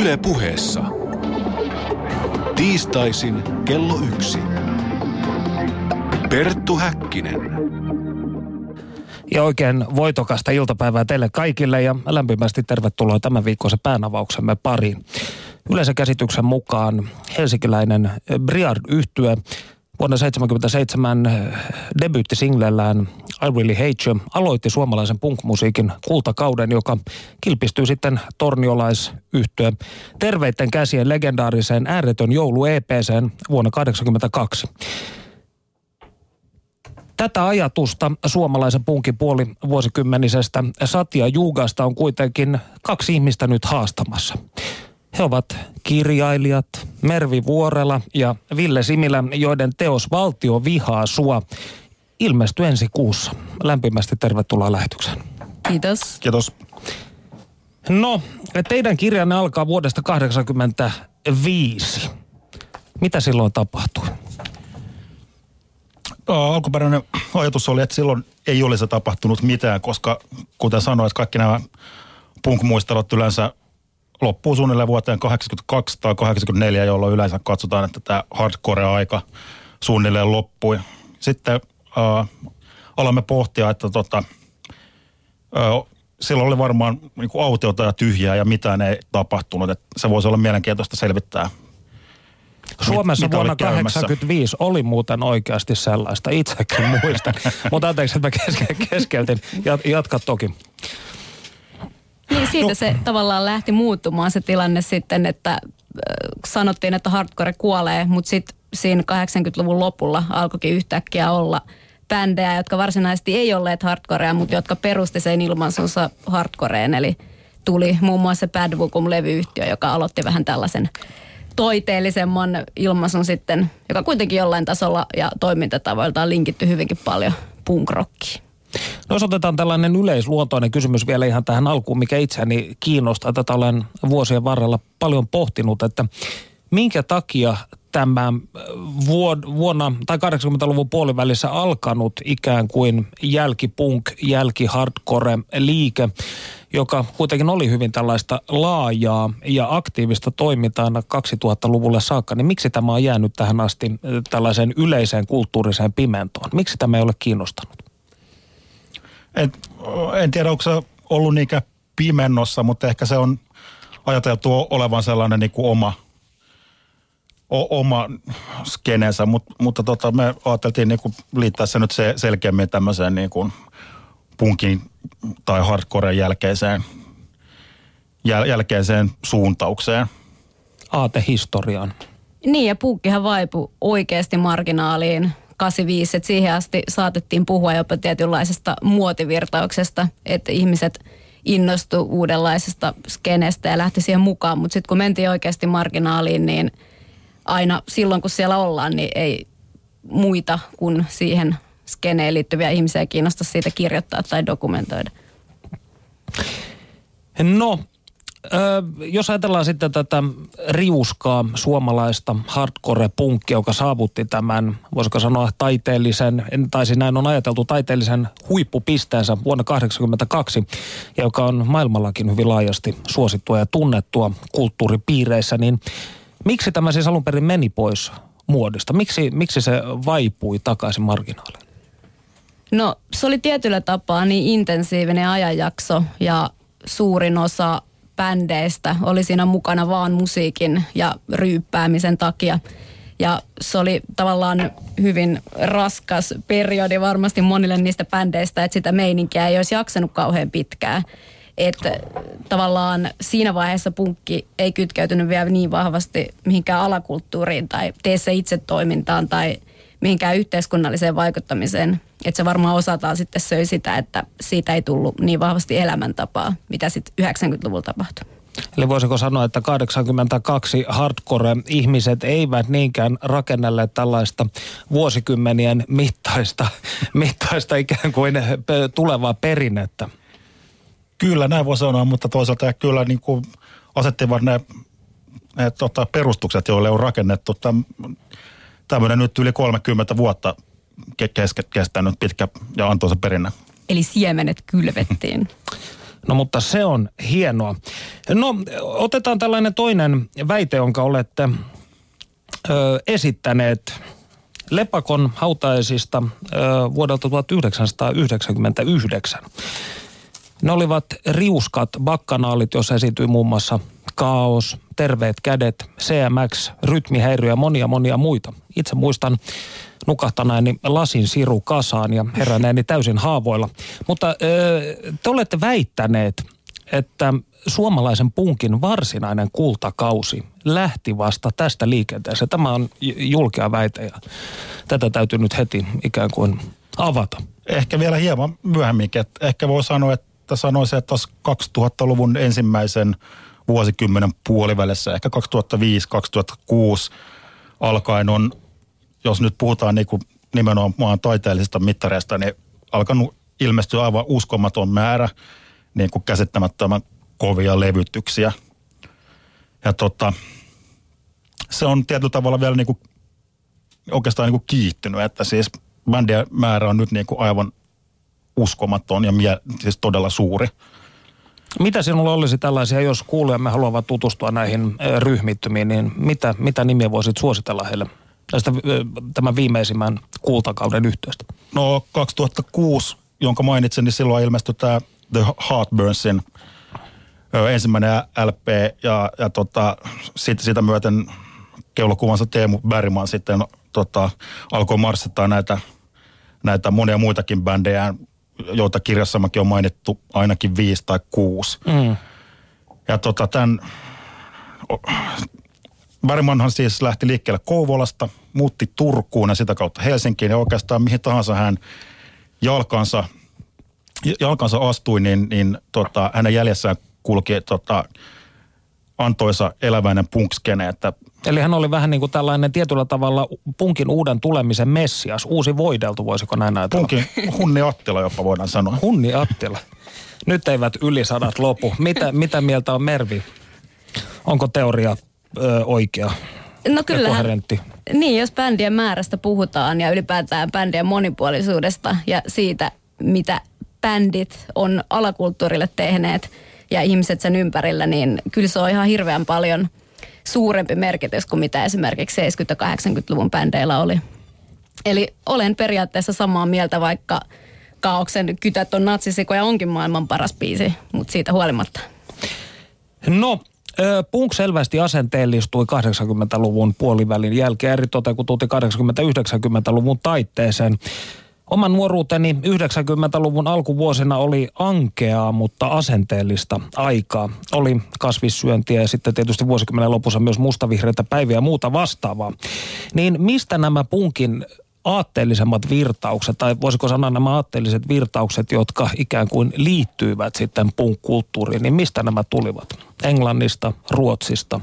Yle puheessa. Tiistaisin kello yksi. Perttu Häkkinen. Ja oikein voitokasta iltapäivää teille kaikille ja lämpimästi tervetuloa tämän viikkoisen päänavauksemme pariin. Yleisökäsityksen mukaan helsinkiläinen briard yhtye vuonna 1977 debyyttisinglellään I Really Hate You aloitti suomalaisen punkmusiikin kultakauden, joka kilpistyy sitten torniolaisyhtyö terveitten käsien legendaariseen ääretön joulu EPCen vuonna 1982. Tätä ajatusta suomalaisen punkin puoli vuosikymmenisestä Satya Jugasta on kuitenkin kaksi ihmistä nyt haastamassa. He ovat kirjailijat Mervi Vuorela ja Ville Similä, joiden teos Valtio vihaa sua ilmestyy ensi kuussa. Lämpimästi tervetuloa lähetykseen. Kiitos. Kiitos. No, teidän kirjanne alkaa vuodesta 1985. Mitä silloin tapahtui? Alkuperäinen ajatus oli, että silloin ei olisi tapahtunut mitään, koska kuten sanoit, kaikki nämä punk-muistelot yleensä loppuu suunnilleen vuoteen 82 tai 84, jolloin yleensä katsotaan, että tämä hardcore-aika suunnilleen loppui. Sitten äh, alamme pohtia, että tota, äh, silloin oli varmaan niin kuin autiota ja tyhjää ja mitään ei tapahtunut. Että se voisi olla mielenkiintoista selvittää. Suomessa mitä vuonna oli käymässä? 1985 oli muuten oikeasti sellaista, itsekin muistan. Mutta anteeksi, että mä keske, keskeytin. Jat, jatka toki. Siitä se tavallaan lähti muuttumaan se tilanne sitten, että äh, sanottiin, että hardcore kuolee, mutta sitten siinä 80-luvun lopulla alkoikin yhtäkkiä olla bändejä, jotka varsinaisesti ei olleet hardcorea, mutta jotka perusti sen ilmansunsa hardcoreen. Eli tuli muun muassa Bad Vukum-levyyhtiö, joka aloitti vähän tällaisen toiteellisemman ilmaisun sitten, joka kuitenkin jollain tasolla ja toimintatavoiltaan linkitty hyvinkin paljon punkrockiin. No jos otetaan tällainen yleisluontoinen kysymys vielä ihan tähän alkuun, mikä itseäni kiinnostaa. Tätä olen vuosien varrella paljon pohtinut, että minkä takia tämä vuonna tai 80-luvun puolivälissä alkanut ikään kuin jälkipunk, jälkihardcore liike, joka kuitenkin oli hyvin tällaista laajaa ja aktiivista toimintaa aina 2000-luvulle saakka, niin miksi tämä on jäänyt tähän asti tällaiseen yleiseen kulttuuriseen pimentoon? Miksi tämä ei ole kiinnostanut? En, en tiedä, onko se ollut niinkään pimennossa, mutta ehkä se on ajateltu olevan sellainen niin kuin oma, o, oma skeneensä, Mut, mutta tota, me ajateltiin niin kuin liittää se nyt se selkeämmin tämmöiseen niin kuin punkin tai hardcoren jälkeiseen, jäl, jälkeiseen suuntaukseen. Aatehistoriaan. Niin ja puukkihan vaipui oikeasti marginaaliin 85, että siihen asti saatettiin puhua jopa tietynlaisesta muotivirtauksesta, että ihmiset innostu uudenlaisesta skenestä ja lähti siihen mukaan, mutta sitten kun mentiin oikeasti marginaaliin, niin aina silloin kun siellä ollaan, niin ei muita kuin siihen skeneen liittyviä ihmisiä kiinnosta siitä kirjoittaa tai dokumentoida. No, jos ajatellaan sitten tätä riuskaa suomalaista hardcore-punkkia, joka saavutti tämän, voisiko sanoa taiteellisen, en taisi näin on ajateltu, taiteellisen huippupisteensä vuonna 1982, ja joka on maailmallakin hyvin laajasti suosittua ja tunnettua kulttuuripiireissä, niin miksi tämä siis alun perin meni pois muodista? Miksi, miksi se vaipui takaisin marginaaliin? No se oli tietyllä tapaa niin intensiivinen ajanjakso ja suurin osa bändeistä oli siinä mukana vaan musiikin ja ryyppäämisen takia. Ja se oli tavallaan hyvin raskas periodi varmasti monille niistä bändeistä, että sitä meininkiä ei olisi jaksanut kauhean pitkään. Että tavallaan siinä vaiheessa punkki ei kytkeytynyt vielä niin vahvasti mihinkään alakulttuuriin tai tee se itse toimintaan tai mihinkään yhteiskunnalliseen vaikuttamiseen. Että se varmaan osataan sitten söi sitä, että siitä ei tullut niin vahvasti elämäntapaa, mitä sitten 90-luvulla tapahtui. Eli voisiko sanoa, että 82 hardcore-ihmiset eivät niinkään rakennelleet tällaista vuosikymmenien mittaista, mittaista ikään kuin tulevaa perinnettä? Kyllä, näin voi sanoa, mutta toisaalta kyllä niin kuin asettivat ne, ne tota, perustukset, joille on rakennettu täm, tämmöinen nyt yli 30 vuotta kes, kestänyt pitkä ja antoisa perinnä. Eli siemenet kylvettiin. No mutta se on hienoa. No, otetaan tällainen toinen väite, jonka olette ö, esittäneet Lepakon hautaisista ö, vuodelta 1999. Ne olivat riuskat bakkanaalit, joissa esiintyi muun muassa kaos, terveet kädet, CMX, rytmihäiriö ja monia monia muita. Itse muistan nukahtaneeni lasin siru kasaan ja heränneeni täysin haavoilla. Mutta te olette väittäneet, että suomalaisen punkin varsinainen kultakausi lähti vasta tästä liikenteessä. Tämä on julkea väite ja tätä täytyy nyt heti ikään kuin avata. Ehkä vielä hieman myöhemmin. Ehkä voi sanoa, että sanoisin, että 2000-luvun ensimmäisen vuosikymmenen puolivälissä, ehkä 2005-2006 alkaen on, jos nyt puhutaan niin kuin nimenomaan taiteellisista mittareista, niin alkanut ilmestyä aivan uskomaton määrä niin kuin käsittämättömän kovia levytyksiä. Ja tota, se on tietyllä tavalla vielä niin kuin, oikeastaan niin kuin kiittynyt, että siis bändien määrä on nyt niin kuin aivan uskomaton ja mie, siis todella suuri. Mitä sinulla olisi tällaisia, jos kuulijamme haluavat tutustua näihin ryhmittymiin, niin mitä, mitä nimiä voisit suositella heille tästä tämän viimeisimmän kultakauden yhteystä? No 2006, jonka mainitsin, niin silloin ilmestyi tämä The Heartburnsin ensimmäinen LP ja, ja tota, sit, sitä myöten keulokuvansa Teemu Bergman sitten tota, alkoi marssittaa näitä, näitä monia muitakin bändejä joita kirjassakin on mainittu ainakin viisi tai kuusi. Mm. Ja tota, tämän, Bergmanhan siis lähti liikkeelle Kouvolasta, muutti Turkuun ja sitä kautta Helsinkiin ja oikeastaan mihin tahansa hän jalkansa, jalkansa astui, niin, niin tota, hänen jäljessään kulki tota, antoisa eläväinen punkskene, että Eli hän oli vähän niin kuin tällainen tietyllä tavalla punkin uuden tulemisen messias, uusi voideltu, voisiko näin ajatella? Punkin Hunni Attila jopa voidaan sanoa. Hunni Attila. Nyt eivät yli sadat lopu. Mitä, mitä mieltä on Mervi? Onko teoria ö, oikea? No kyllä. Niin, jos bändien määrästä puhutaan ja ylipäätään bändien monipuolisuudesta ja siitä, mitä bändit on alakulttuurille tehneet ja ihmiset sen ympärillä, niin kyllä se on ihan hirveän paljon – suurempi merkitys kuin mitä esimerkiksi 70-80-luvun bändeillä oli. Eli olen periaatteessa samaa mieltä, vaikka Kaauksen kytät on natsisikoja onkin maailman paras biisi, mutta siitä huolimatta. No, Punk selvästi asenteellistui 80-luvun puolivälin jälkeen, eri kun tultiin 80-90-luvun taitteeseen. Oman nuoruuteni 90-luvun alkuvuosina oli ankeaa, mutta asenteellista aikaa. Oli kasvissyöntiä ja sitten tietysti vuosikymmenen lopussa myös mustavihreitä päiviä ja muuta vastaavaa. Niin mistä nämä punkin aatteellisemmat virtaukset, tai voisiko sanoa nämä aatteelliset virtaukset, jotka ikään kuin liittyivät sitten punk-kulttuuriin, niin mistä nämä tulivat? Englannista, Ruotsista?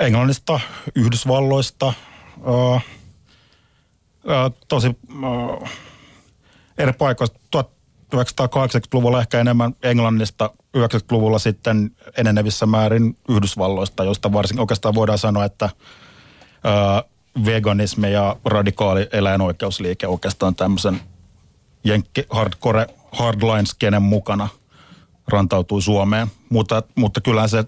Englannista, Yhdysvalloista, uh, tosi eri paikoista. 1980-luvulla ehkä enemmän Englannista, 90-luvulla sitten enenevissä määrin Yhdysvalloista, josta varsin oikeastaan voidaan sanoa, että ää, veganismi ja radikaali eläinoikeusliike oikeastaan tämmöisen jenkki hardcore hardline-skenen mukana rantautui Suomeen. Mutta, mutta kyllä se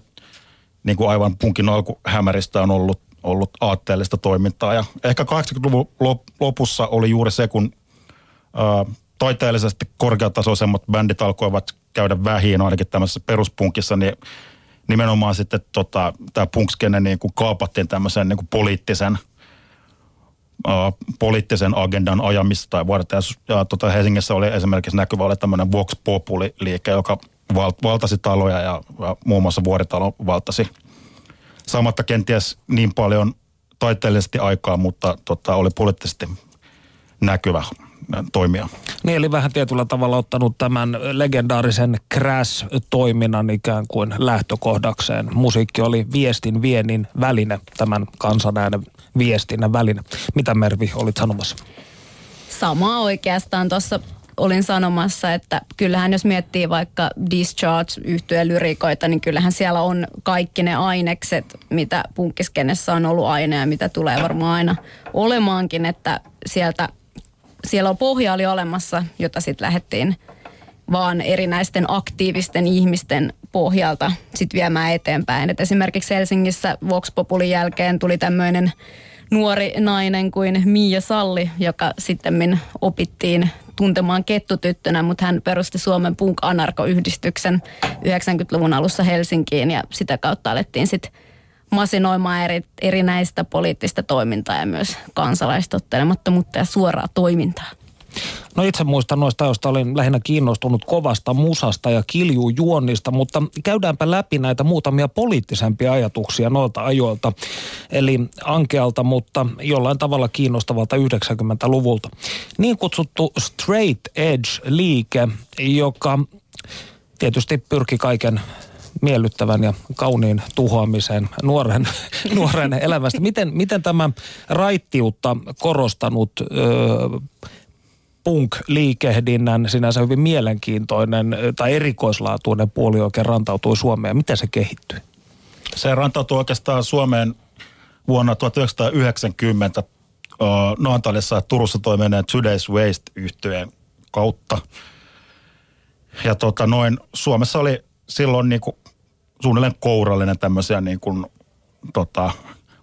niin kuin aivan punkin alkuhämäristä on ollut ollut aatteellista toimintaa. Ja ehkä 80-luvun lopussa oli juuri se, kun ää, taiteellisesti korkeatasoisemmat bändit alkoivat käydä vähiin, ainakin tämmöisessä peruspunkissa, niin nimenomaan sitten tota, tämä punkskene niin kuin kaapattiin tämmöisen niin kuin poliittisen, ää, poliittisen agendan ajamista tai varten. Ja, ja tota, Helsingissä oli esimerkiksi näkyvä oli tämmöinen Vox Populi-liike, joka valtasi taloja ja, ja muun muassa Vuoritalo valtasi – saamatta kenties niin paljon taiteellisesti aikaa, mutta tota, oli poliittisesti näkyvä toimija. Niin, eli vähän tietyllä tavalla ottanut tämän legendaarisen Crash-toiminnan ikään kuin lähtökohdakseen. Musiikki oli viestin viennin väline, tämän kansanäänen viestinnän väline. Mitä Mervi olit sanomassa? Samaa oikeastaan tuossa olin sanomassa, että kyllähän jos miettii vaikka Discharge yhtyeen lyrikoita, niin kyllähän siellä on kaikki ne ainekset, mitä punkkiskenessä on ollut aina ja mitä tulee varmaan aina olemaankin, että sieltä, siellä on pohja oli olemassa, jota sitten lähdettiin vaan erinäisten aktiivisten ihmisten pohjalta sit viemään eteenpäin. Et esimerkiksi Helsingissä Vox Populin jälkeen tuli tämmöinen nuori nainen kuin Mia Salli, joka sitten opittiin tuntemaan kettutyttönä, mutta hän perusti Suomen Punk Anarko-yhdistyksen 90-luvun alussa Helsinkiin ja sitä kautta alettiin sitten masinoimaan eri, erinäistä poliittista toimintaa ja myös kansalaistottelemattomuutta ja suoraa toimintaa. No itse muistan noista, joista olin lähinnä kiinnostunut kovasta musasta ja kiljujuonnista, mutta käydäänpä läpi näitä muutamia poliittisempia ajatuksia noilta ajoilta. Eli ankealta, mutta jollain tavalla kiinnostavalta 90-luvulta. Niin kutsuttu straight edge-liike, joka tietysti pyrki kaiken miellyttävän ja kauniin tuhoamiseen nuoren, nuoren elämästä. Miten, miten tämä raittiutta korostanut ö, punk-liikehdinnän sinänsä hyvin mielenkiintoinen tai erikoislaatuinen puoli oikein rantautui Suomeen. Miten se kehittyi? Se rantautui oikeastaan Suomeen vuonna 1990 uh, Naantalissa ja Turussa toimineen Today's waste yhtyeen kautta. Ja tota, noin, Suomessa oli silloin niinku suunnilleen kourallinen tämmöisiä niin kuin, tota,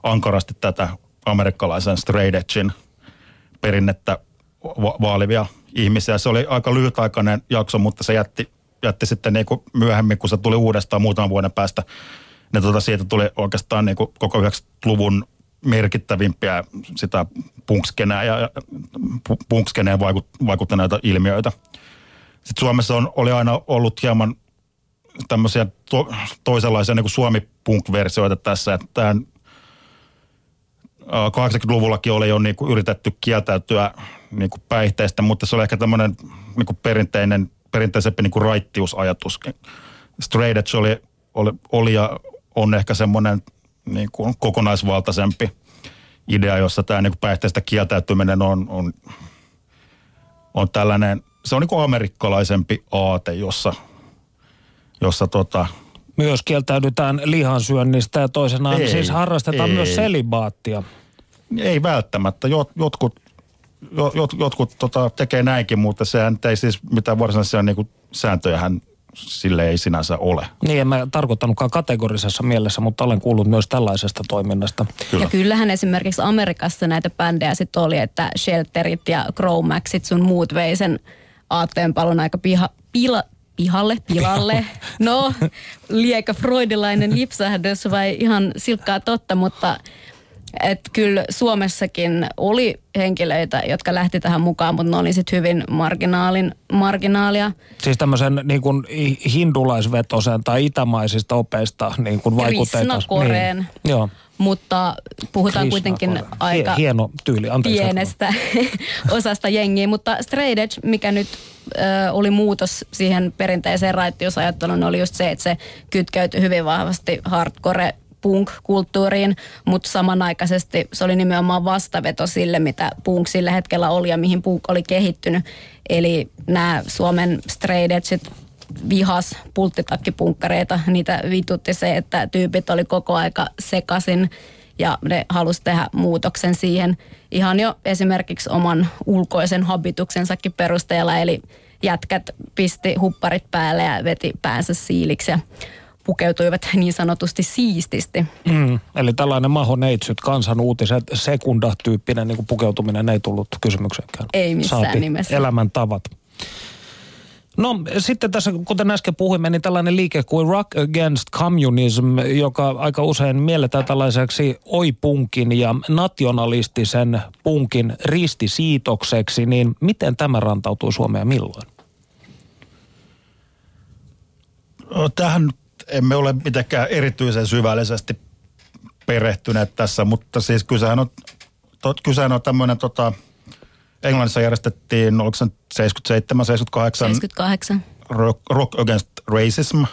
ankarasti tätä amerikkalaisen straight edgein perinnettä va- vaalivia ihmisiä. Se oli aika lyhytaikainen jakso, mutta se jätti, jätti sitten niin kuin myöhemmin, kun se tuli uudestaan muutaman vuoden päästä, niin tota siitä tuli oikeastaan niin kuin koko 90-luvun merkittävimpiä sitä punkskenää ja punkskeneen vaikuttaneita ilmiöitä. Sitten Suomessa on, oli aina ollut hieman tämmöisiä to, toisenlaisia niin Suomi-punk-versioita tässä, että tämän 80-luvullakin oli jo niin kuin yritetty kieltäytyä niin kuin päihteistä, mutta se oli ehkä tämmöinen niin kuin perinteinen, perinteisempi niin kuin raittiusajatus. Straight Edge oli, oli, oli ja on ehkä semmoinen niin kuin kokonaisvaltaisempi idea, jossa tämä niin kuin päihteistä kieltäytyminen on, on, on tällainen, se on niin kuin amerikkalaisempi aate, jossa, jossa tota, myös kieltäydytään lihansyönnistä ja toisenaan ei, siis harrastetaan ei. myös selibaattia. Ei välttämättä. Jot, jotkut jot, jotkut tota, tekee näinkin, mutta sehän ei siis mitään varsinaisia niin sääntöjähän sille ei sinänsä ole. Niin, en mä tarkoittanutkaan kategorisessa mielessä, mutta olen kuullut myös tällaisesta toiminnasta. Kyllä. Ja kyllähän esimerkiksi Amerikassa näitä bändejä sitten oli, että Shelterit ja Maxit sun muut vei sen aatteenpalon aika piha, pila, pihalle, pilalle. No, lieka freudilainen lipsahdus vai ihan silkkaa totta, mutta että kyllä Suomessakin oli henkilöitä, jotka lähti tähän mukaan, mutta ne oli sitten hyvin marginaalin, marginaalia. Siis tämmöisen niin kuin hindulaisvetosen tai itämaisista opeista niin kuin vaikutteita. Koreen. Niin. Joo. Mutta puhutaan Krishna kuitenkin aika Hieno tyyli, Anteeksi, pienestä osasta jengiä. Mutta Straight Edge, mikä nyt ö, oli muutos siihen perinteiseen raittiusajatteluun, oli just se, että se kytkeytyi hyvin vahvasti hardcore punk-kulttuuriin, mutta samanaikaisesti se oli nimenomaan vastaveto sille, mitä punk sillä hetkellä oli ja mihin punk oli kehittynyt. Eli nämä Suomen straight edgeit vihas pulttitakkipunkkareita, niitä vitutti se, että tyypit oli koko aika sekasin ja ne halusi tehdä muutoksen siihen ihan jo esimerkiksi oman ulkoisen habituksensakin perusteella, eli jätkät pisti hupparit päälle ja veti päänsä siiliksi ja pukeutuivat niin sanotusti siististi. Mm, eli tällainen maho neitsyt, kansan uutiset, sekundatyyppinen niin pukeutuminen ei tullut kysymyksenkään. Ei missään Saati nimessä. elämäntavat. No sitten tässä, kuten äsken puhuimme, niin tällainen liike kuin Rock Against Communism, joka aika usein mielletään tällaiseksi oi-punkin ja nationalistisen punkin ristisiitokseksi, niin miten tämä rantautuu Suomeen milloin? Tähän emme ole mitenkään erityisen syvällisesti perehtyneet tässä, mutta siis kysehän on, to, kysehän on tämmöinen tota, Englannissa järjestettiin, oliko se 77, 78? 78. Rock, rock Against Racism.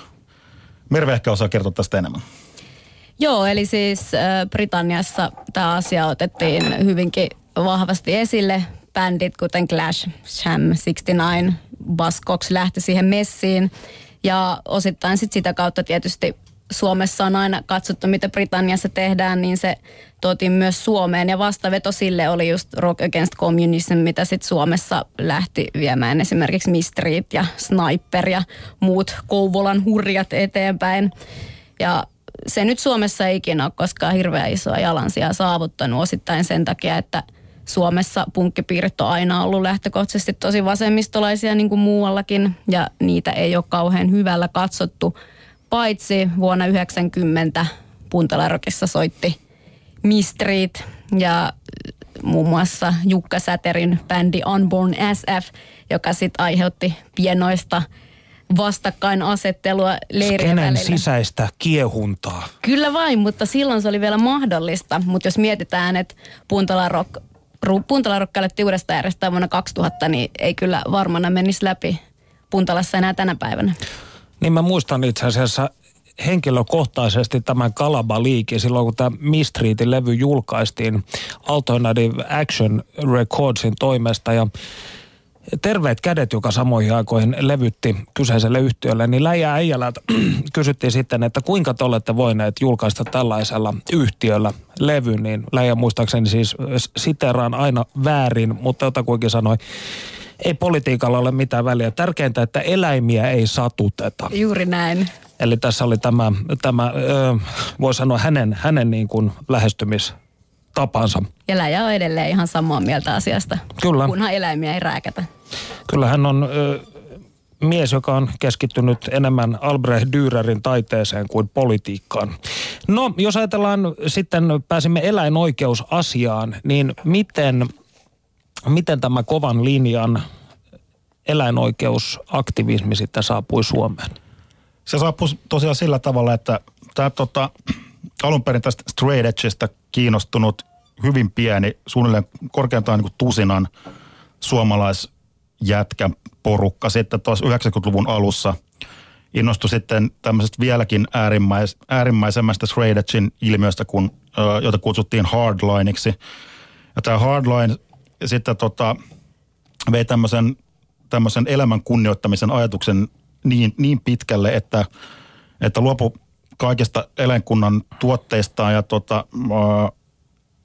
Merve ehkä osaa kertoa tästä enemmän. Joo, eli siis Britanniassa tämä asia otettiin hyvinkin vahvasti esille. Bändit kuten Clash, Sham 69, Buzzcocks lähti siihen messiin. Ja osittain sit sitä kautta tietysti Suomessa on aina katsottu, mitä Britanniassa tehdään, niin se tuotiin myös Suomeen. Ja vastaveto sille oli just Rock Against Communism, mitä sitten Suomessa lähti viemään esimerkiksi Mistreet ja Sniper ja muut Kouvolan hurjat eteenpäin. Ja se nyt Suomessa ei ikinä ole koskaan hirveän isoa jalansia saavuttanut osittain sen takia, että Suomessa punkkipiirit on aina ollut lähtökohtaisesti tosi vasemmistolaisia niin kuin muuallakin ja niitä ei ole kauhean hyvällä katsottu. Paitsi vuonna 90 Puntalarokissa soitti Mistreet ja muun muassa Jukka Säterin bändi Unborn SF, joka sitten aiheutti pienoista – vastakkainasettelua leirien Skenen välillä. sisäistä kiehuntaa. Kyllä vain, mutta silloin se oli vielä mahdollista. Mutta jos mietitään, että Puntala Rock, Puntala Rock alettiin uudestaan järjestää vuonna 2000, niin ei kyllä varmana menisi läpi Puntalassa enää tänä päivänä. Niin mä muistan itse asiassa henkilökohtaisesti tämän Kalaba-liikin silloin, kun tämä Mistreetin levy julkaistiin Alternative Action Recordsin toimesta ja terveet kädet, joka samoihin aikoihin levytti kyseiselle yhtiölle, niin Läijä Äijälältä kysyttiin sitten, että kuinka te olette voineet julkaista tällaisella yhtiöllä levy, niin Läijä muistaakseni siis siteraan aina väärin, mutta jotakuinkin sanoi, ei politiikalla ole mitään väliä. Tärkeintä, että eläimiä ei satuteta. Juuri näin. Eli tässä oli tämä, tämä voi sanoa hänen, hänen niin kuin lähestymistapansa. Ja Läjä on edelleen ihan samaa mieltä asiasta. Kyllä. Kunhan eläimiä ei rääkätä. Kyllä hän on ö, mies, joka on keskittynyt enemmän Albrecht Dürerin taiteeseen kuin politiikkaan. No, jos ajatellaan sitten, pääsimme eläinoikeusasiaan, niin miten, miten tämä kovan linjan eläinoikeusaktivismi sitten saapui Suomeen? Se saapui tosiaan sillä tavalla, että tämä tota, alun perin tästä straight edgestä kiinnostunut hyvin pieni, suunnilleen korkeintaan niin tusinan suomalais jätkän porukka sitten tuossa 90-luvun alussa innostui sitten tämmöisestä vieläkin äärimmäis, äärimmäisemmästä straight ilmiöstä, kun, jota kutsuttiin hardlineiksi. Ja tämä hardline sitten tota, vei tämmöisen, tämmöisen elämän kunnioittamisen ajatuksen niin, niin pitkälle, että, että luopu kaikista eläinkunnan tuotteistaan ja tota,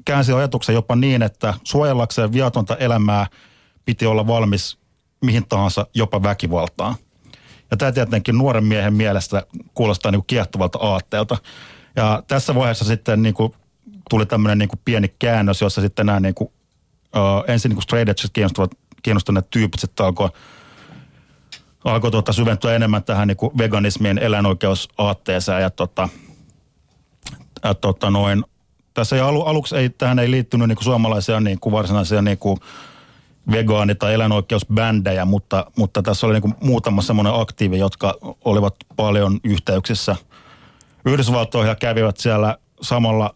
käänsi ajatuksen jopa niin, että suojellakseen viatonta elämää piti olla valmis mihin tahansa, jopa väkivaltaan. Ja tämä tietenkin nuoren miehen mielestä kuulostaa niin kuin kiehtovalta aatteelta. Ja tässä vaiheessa sitten niin kuin tuli tämmöinen niin kuin pieni käännös, jossa sitten nämä niin kuin, uh, ensin niin kuin straight edges kiinnostuneet tyypit sitten alkoi alkoi tuota syventyä enemmän tähän niin kuin veganismien eläinoikeusaatteeseen ja, tota, ja tota noin, tässä ei alu, aluksi ei, tähän ei liittynyt niin kuin suomalaisia niin kuin varsinaisia niin kuin vegaani- tai eläinoikeusbändejä, mutta, mutta tässä oli niin kuin muutama semmoinen aktiivi, jotka olivat paljon yhteyksissä. Yhdysvaltoihin ja kävivät siellä samalla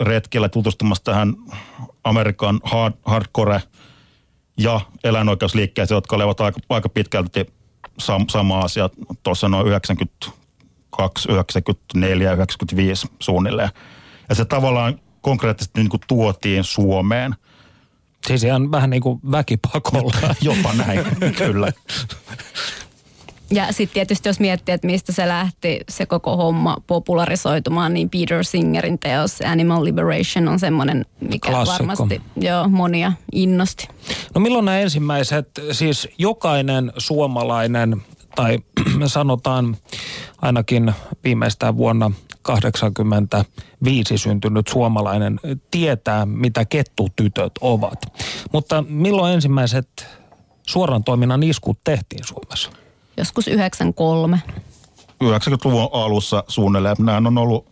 retkellä tutustumassa tähän Amerikan hard, hardcore ja eläinoikeusliikkeeseen, jotka olivat aika, aika pitkälti sam, sama asia tuossa noin 92, 94, 95 suunnilleen. Ja se tavallaan konkreettisesti niin kuin tuotiin Suomeen – Siis ihan vähän niin kuin väkipakolla. Jopa näin, kyllä. Ja sitten tietysti jos miettii, että mistä se lähti se koko homma popularisoitumaan, niin Peter Singerin teos Animal Liberation on semmoinen, mikä Klassikko. varmasti joo, monia innosti. No milloin nämä ensimmäiset, siis jokainen suomalainen tai sanotaan ainakin viimeistään vuonna 85 syntynyt suomalainen tietää, mitä kettutytöt ovat. Mutta milloin ensimmäiset suoran toiminnan iskut tehtiin Suomessa? Joskus 93. 90-luvun alussa suunnilleen. Nämä on ollut,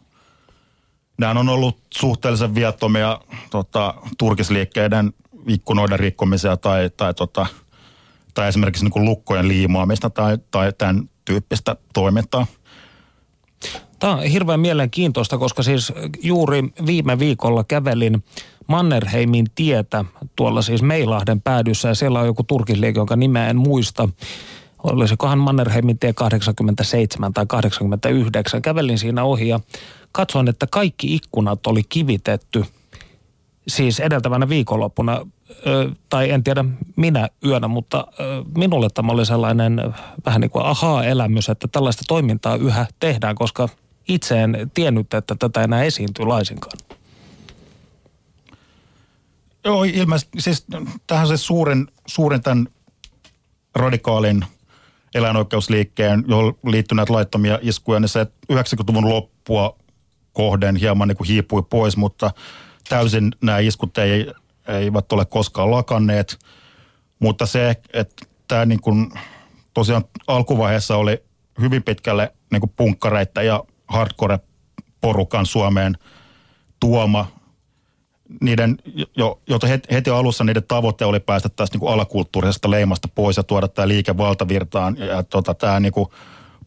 nämä on ollut suhteellisen viattomia tota, turkisliikkeiden ikkunoiden rikkomisia tai, tai, tota, tai esimerkiksi niin kuin lukkojen liimaamista tai, tai tämän tyyppistä toimintaa. Tämä on hirveän mielenkiintoista, koska siis juuri viime viikolla kävelin Mannerheimin tietä tuolla siis Meilahden päädyssä ja siellä on joku turkisliike, jonka nimeä en muista. Olisikohan Mannerheimin tie 87 tai 89. Kävelin siinä ohi ja katsoin, että kaikki ikkunat oli kivitetty siis edeltävänä viikonloppuna tai en tiedä minä yönä, mutta minulle tämä oli sellainen vähän niin kuin ahaa-elämys, että tällaista toimintaa yhä tehdään, koska itse en tiennyt, että tätä enää esiintyy laisinkaan. Joo, ilmeisesti, siis tähän se suurin, suurin tämän radikaalin eläinoikeusliikkeen, johon liittyy näitä laittomia iskuja, niin se 90-luvun loppua kohden hieman niin kuin hiipui pois, mutta täysin nämä iskut ei, eivät ole koskaan lakanneet. Mutta se, että tämä niin kuin, tosiaan alkuvaiheessa oli hyvin pitkälle niin kuin punkkareita ja hardcore-porukan Suomeen tuoma. Niiden, jo, jo heti alussa niiden tavoite oli päästä tästä niin kuin alakulttuurisesta leimasta pois ja tuoda tämä liike valtavirtaan. Ja, ja tota, tämä niin kuin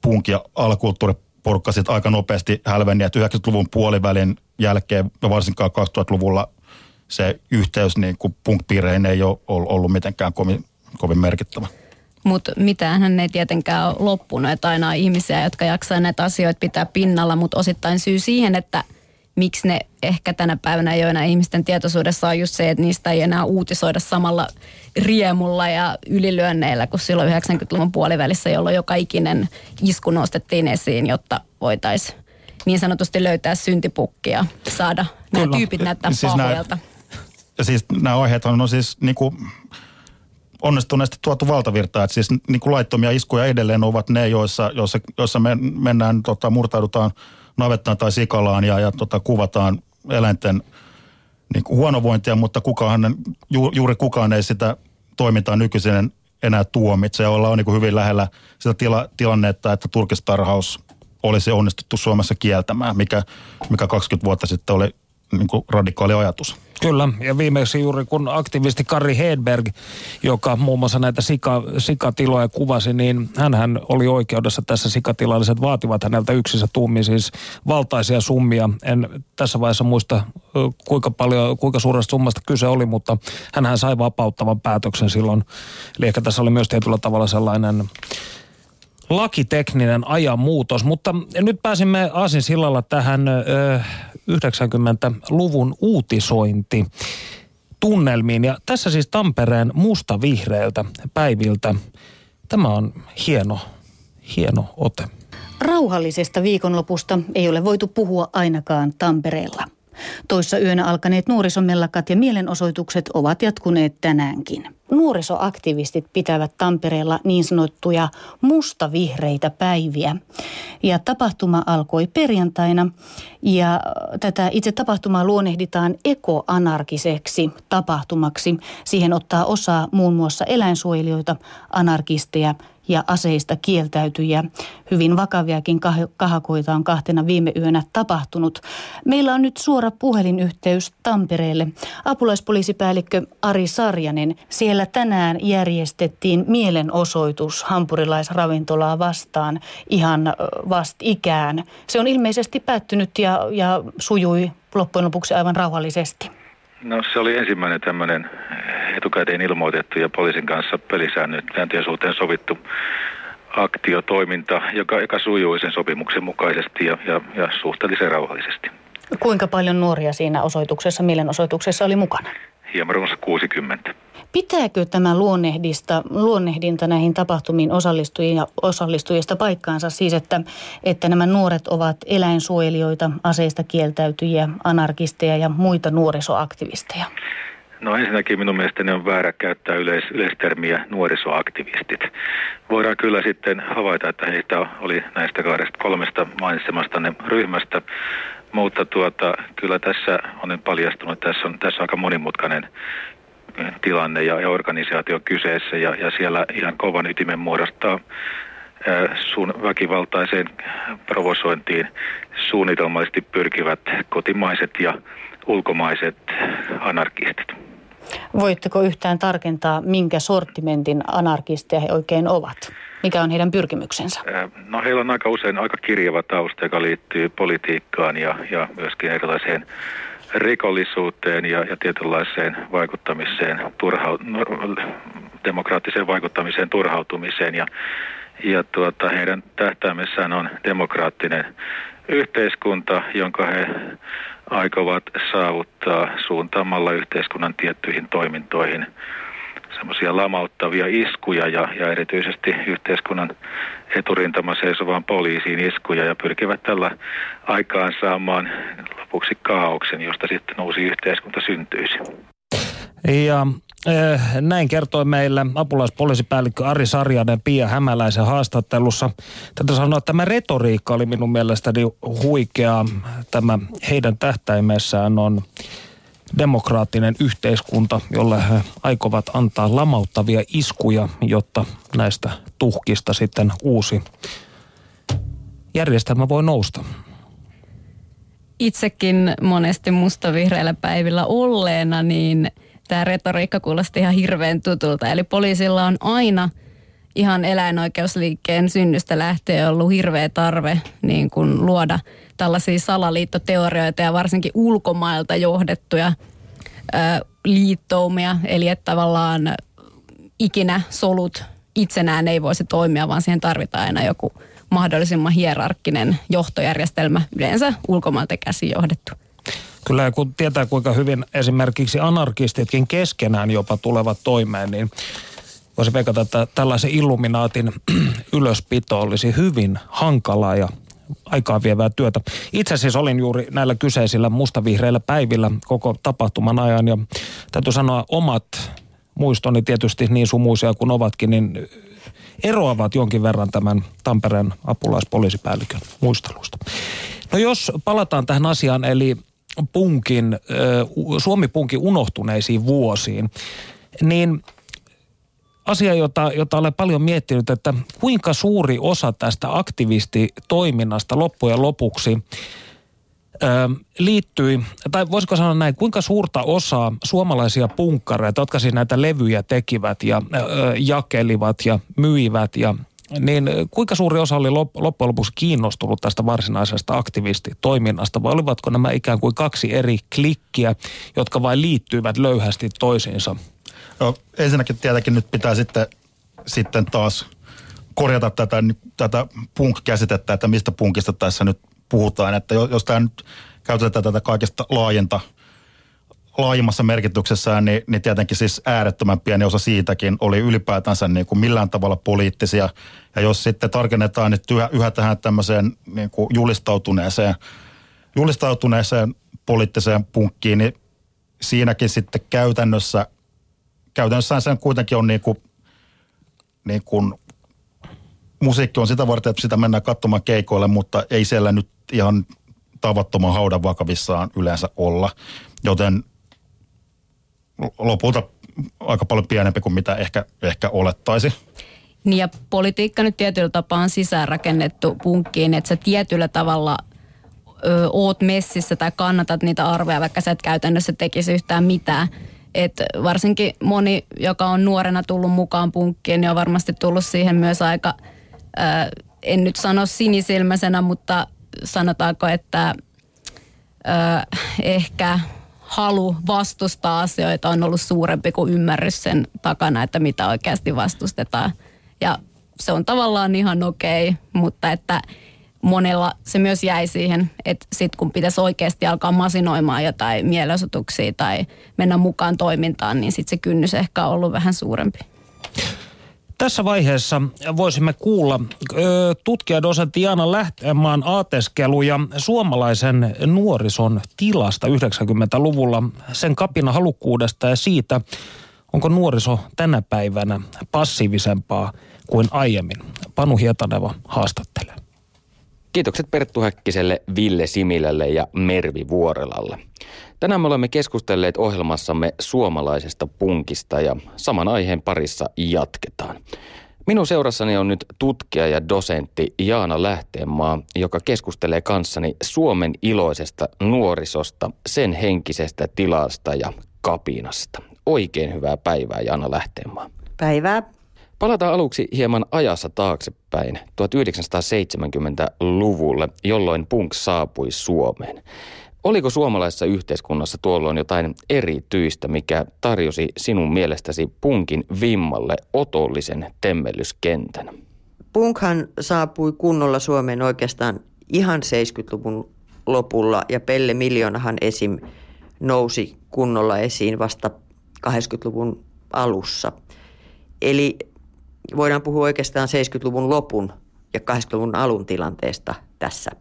punk- ja alakulttuuriporukka sitten aika nopeasti hälveni, että 90-luvun puolivälin jälkeen ja varsinkaan 2000-luvulla se yhteys niin kuin punk-piireihin ei ole ollut mitenkään kovin, kovin merkittävä. Mutta mitään ei tietenkään ole loppunut, että aina on ihmisiä, jotka jaksaa näitä asioita pitää pinnalla, mutta osittain syy siihen, että miksi ne ehkä tänä päivänä ei ole enää ihmisten tietoisuudessa on just se, että niistä ei enää uutisoida samalla riemulla ja ylilyönneillä kuin silloin 90-luvun puolivälissä, jolloin joka ikinen isku nostettiin esiin, jotta voitaisiin niin sanotusti löytää syntipukkia, saada nämä Kyllä. tyypit näyttää siis pahoilta. Nämä, ja siis nämä aiheet on siis niin kuin onnistuneesti tuotu valtavirtaa. Että siis niin kuin laittomia iskuja edelleen ovat ne, joissa, joissa, joissa me mennään, tota, murtaudutaan navettaan tai sikalaan ja, ja tota, kuvataan eläinten niin kuin huonovointia, mutta kukaan, ju, juuri kukaan ei sitä toimintaa nykyisin enää tuomitse. Ollaan niin kuin hyvin lähellä sitä tila, tilannetta, että turkistarhaus olisi onnistuttu Suomessa kieltämään, mikä, mikä 20 vuotta sitten oli niin kuin radikaali ajatus. Kyllä, ja viimeksi juuri kun aktivisti Kari Hedberg, joka muun muassa näitä sika, sikatiloja kuvasi, niin hän oli oikeudessa tässä sikatilalliset vaativat häneltä yksissä tuumi siis valtaisia summia. En tässä vaiheessa muista kuinka paljon, kuinka suuresta summasta kyse oli, mutta hän sai vapauttavan päätöksen silloin. Eli ehkä tässä oli myös tietyllä tavalla sellainen lakitekninen ajan muutos, mutta nyt pääsimme Aasin sillalla tähän ö, 90-luvun uutisointi tunnelmiin. Ja tässä siis Tampereen musta-vihreiltä päiviltä. Tämä on hieno, hieno ote. Rauhallisesta viikonlopusta ei ole voitu puhua ainakaan Tampereella. Toissa yönä alkaneet nuorisomellakat ja mielenosoitukset ovat jatkuneet tänäänkin. Nuorisoaktivistit pitävät Tampereella niin sanottuja mustavihreitä päiviä. Ja tapahtuma alkoi perjantaina ja tätä itse tapahtumaa luonnehditaan ekoanarkiseksi tapahtumaksi. Siihen ottaa osaa muun muassa eläinsuojelijoita, anarkisteja ja aseista kieltäytyjä. Hyvin vakaviakin kahakoita on kahtena viime yönä tapahtunut. Meillä on nyt suora puhelinyhteys Tampereelle. Apulaispoliisipäällikkö Ari Sarjanen, siellä tänään järjestettiin mielenosoitus hampurilaisravintolaa vastaan ihan vastikään. Se on ilmeisesti päättynyt ja, ja sujui loppujen lopuksi aivan rauhallisesti. No se oli ensimmäinen tämmöinen etukäteen ilmoitettu ja poliisin kanssa sääntöjen suhteen sovittu aktiotoiminta, joka, joka sujui sen sopimuksen mukaisesti ja, ja, ja suhteellisen rauhallisesti. Kuinka paljon nuoria siinä osoituksessa, mielenosoituksessa oli mukana? Hieman runsas 60. Pitääkö tämä luonnehdista, luonnehdinta näihin tapahtumiin osallistujia, osallistujista paikkaansa? Siis, että, että nämä nuoret ovat eläinsuojelijoita, aseista kieltäytyjiä, anarkisteja ja muita nuorisoaktivisteja? No ensinnäkin minun mielestäni on väärä käyttää yleis, yleistermiä nuorisoaktivistit. Voidaan kyllä sitten havaita, että heitä oli näistä kahdesta kolmesta mainitsemastanne ryhmästä, mutta tuota, kyllä tässä on paljastunut, että tässä on, tässä on aika monimutkainen tilanne ja, ja organisaatio kyseessä ja, ja siellä ihan kovan ytimen muodostaa sun väkivaltaiseen provosointiin suunnitelmallisesti pyrkivät kotimaiset ja ulkomaiset anarkistit. Voitteko yhtään tarkentaa, minkä sortimentin anarkisteja he oikein ovat? Mikä on heidän pyrkimyksensä? No heillä on aika usein aika kirjava tausta, joka liittyy politiikkaan ja, ja myöskin erilaiseen rikollisuuteen ja, ja tietynlaiseen vaikuttamiseen, turha, no, demokraattiseen vaikuttamiseen, turhautumiseen ja, ja tuota, heidän tähtäimessään on demokraattinen yhteiskunta, jonka he aikovat saavuttaa suuntaamalla yhteiskunnan tiettyihin toimintoihin. semmoisia lamauttavia iskuja ja, ja erityisesti yhteiskunnan eturintama seisovaan poliisiin iskuja ja pyrkivät tällä aikaan saamaan lopuksi kaauksen, josta sitten uusi yhteiskunta syntyisi. Ja äh, näin kertoi meille apulaispoliisipäällikkö Ari Sarjanen Pia Hämäläisen haastattelussa. Tätä sanoa, että tämä retoriikka oli minun mielestäni huikea. Tämä heidän tähtäimessään on demokraattinen yhteiskunta, jolle he aikovat antaa lamauttavia iskuja, jotta näistä tuhkista sitten uusi järjestelmä voi nousta. Itsekin monesti mustavihreillä päivillä olleena, niin tämä retoriikka kuulosti ihan hirveän tutulta. Eli poliisilla on aina ihan eläinoikeusliikkeen synnystä lähtien ollut hirveä tarve niin kuin luoda tällaisia salaliittoteorioita ja varsinkin ulkomailta johdettuja ö, liittoumia. Eli että tavallaan ikinä solut itsenään ei voisi toimia, vaan siihen tarvitaan aina joku mahdollisimman hierarkkinen johtojärjestelmä, yleensä ulkomailta käsi johdettu. Kyllä kun tietää kuinka hyvin esimerkiksi anarkistitkin keskenään jopa tulevat toimeen, niin voisi veikata, että tällaisen illuminaatin ylöspito olisi hyvin hankalaa ja aikaa vievää työtä. Itse siis olin juuri näillä kyseisillä mustavihreillä päivillä koko tapahtuman ajan ja täytyy sanoa omat muistoni tietysti niin sumuisia kuin ovatkin, niin eroavat jonkin verran tämän Tampereen apulaispoliisipäällikön muistelusta. No jos palataan tähän asiaan, eli punkin, Suomi-punkin unohtuneisiin vuosiin, niin asia, jota, jota olen paljon miettinyt, että kuinka suuri osa tästä aktivistitoiminnasta loppujen lopuksi ö, liittyi, tai voisiko sanoa näin, kuinka suurta osaa suomalaisia punkkareita, jotka siis näitä levyjä tekivät ja ö, jakelivat ja myivät ja niin kuinka suuri osa oli loppujen lopuksi kiinnostunut tästä varsinaisesta aktivistitoiminnasta vai olivatko nämä ikään kuin kaksi eri klikkiä, jotka vain liittyivät löyhästi toisiinsa? No, ensinnäkin tietenkin nyt pitää sitten, sitten taas korjata tätä, tätä punk-käsitettä, että mistä punkista tässä nyt puhutaan. Että jos tämä nyt käytetään tätä kaikesta laajenta – laajimmassa merkityksessään, niin, niin tietenkin siis äärettömän pieni osa siitäkin oli ylipäätänsä niin kuin millään tavalla poliittisia. Ja jos sitten tarkennetaan nyt yhä, yhä tähän tämmöiseen niin kuin julistautuneeseen, julistautuneeseen poliittiseen punkkiin, niin siinäkin sitten käytännössä, käytännössä sen kuitenkin on niin kuin, niin kuin musiikki on sitä varten, että sitä mennään katsomaan keikoille, mutta ei siellä nyt ihan tavattoman haudan vakavissaan yleensä olla. Joten lopulta aika paljon pienempi kuin mitä ehkä, ehkä olettaisi. Niin ja politiikka nyt tietyllä tapaa on sisäänrakennettu punkkiin, että sä tietyllä tavalla ö, oot messissä tai kannatat niitä arvoja, vaikka sä et käytännössä tekisi yhtään mitään. Et varsinkin moni, joka on nuorena tullut mukaan punkkiin, niin on varmasti tullut siihen myös aika, ö, en nyt sano sinisilmäisenä, mutta sanotaanko, että ö, ehkä halu vastustaa asioita on ollut suurempi kuin ymmärrys sen takana, että mitä oikeasti vastustetaan. Ja se on tavallaan ihan okei, okay, mutta että monella se myös jäi siihen, että sitten kun pitäisi oikeasti alkaa masinoimaan jotain mielenosoituksia tai mennä mukaan toimintaan, niin sitten se kynnys ehkä on ollut vähän suurempi. Tässä vaiheessa voisimme kuulla tutkijadosentti Jaana Lähtemaan aateskeluja suomalaisen nuorison tilasta 90-luvulla, sen kapina halukkuudesta ja siitä, onko nuoriso tänä päivänä passiivisempaa kuin aiemmin. Panu Hietaneva haastattelee. Kiitokset Perttu Häkkiselle, Ville Similälle ja Mervi Vuorelalle. Tänään me olemme keskustelleet ohjelmassamme suomalaisesta punkista ja saman aiheen parissa jatketaan. Minun seurassani on nyt tutkija ja dosentti Jaana Lähteenmaa, joka keskustelee kanssani Suomen iloisesta nuorisosta, sen henkisestä tilasta ja kapinasta. Oikein hyvää päivää Jaana Lähteenmaa. Päivää. Palataan aluksi hieman ajassa taaksepäin 1970-luvulle, jolloin punk saapui Suomeen. Oliko suomalaisessa yhteiskunnassa tuolloin jotain erityistä, mikä tarjosi sinun mielestäsi punkin vimmalle otollisen temmellyskentän? Punkhan saapui kunnolla Suomeen oikeastaan ihan 70-luvun lopulla ja Pelle Miljoonahan esim. nousi kunnolla esiin vasta 80-luvun alussa. Eli voidaan puhua oikeastaan 70-luvun lopun ja 80-luvun alun tilanteesta tässä.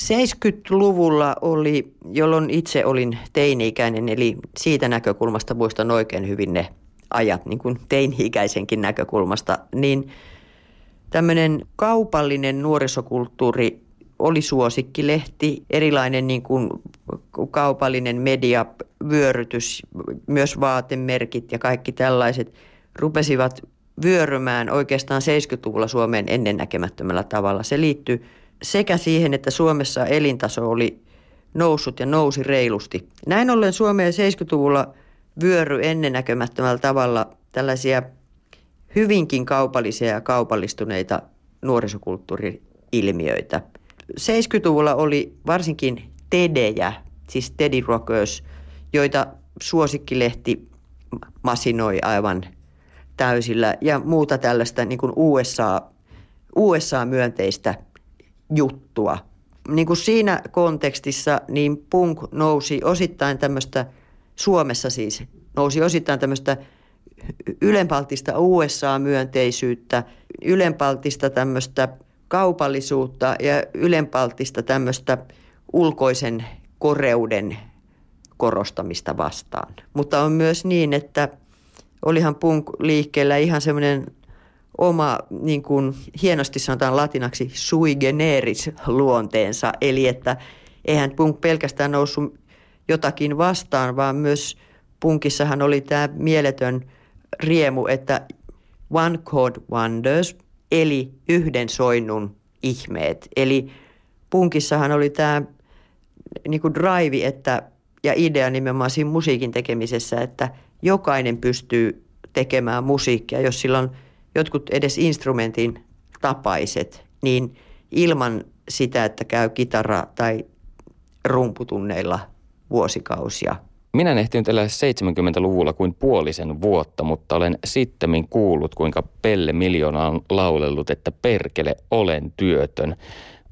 70-luvulla oli, jolloin itse olin teini-ikäinen, eli siitä näkökulmasta muistan oikein hyvin ne ajat, niin kuin teini-ikäisenkin näkökulmasta, niin tämmöinen kaupallinen nuorisokulttuuri oli suosikkilehti, erilainen niin kuin kaupallinen mediavyörytys, myös vaatemerkit ja kaikki tällaiset rupesivat vyörymään oikeastaan 70-luvulla Suomeen ennennäkemättömällä tavalla. Se liittyy sekä siihen, että Suomessa elintaso oli noussut ja nousi reilusti. Näin ollen Suomeen 70-luvulla vyöry ennennäkemättömällä tavalla tällaisia hyvinkin kaupallisia ja kaupallistuneita nuorisokulttuuri-ilmiöitä. 70-luvulla oli varsinkin tedejä, siis Teddy Rockers, joita suosikkilehti masinoi aivan täysillä ja muuta tällaista niin kuin USA, USA-myönteistä juttua. Niin kuin siinä kontekstissa niin punk nousi osittain tämmöistä, Suomessa siis, nousi osittain tämmöistä ylenpaltista USA-myönteisyyttä, ylenpaltista tämmöistä kaupallisuutta ja ylenpaltista tämmöistä ulkoisen koreuden korostamista vastaan. Mutta on myös niin, että olihan punk-liikkeellä ihan semmoinen oma, niin kuin hienosti sanotaan latinaksi, sui generis luonteensa. Eli että eihän punk pelkästään noussut jotakin vastaan, vaan myös punkissahan oli tämä mieletön riemu, että one chord wonders, eli yhden soinnun ihmeet. Eli punkissahan oli tämä niin kuin drive että, ja idea nimenomaan siinä musiikin tekemisessä, että jokainen pystyy tekemään musiikkia, jos sillä on jotkut edes instrumentin tapaiset, niin ilman sitä, että käy kitara- tai rumputunneilla vuosikausia. Minä ehtinyt elää 70-luvulla kuin puolisen vuotta, mutta olen sittemmin kuullut, kuinka Pelle Miljoona on laulellut, että perkele, olen työtön.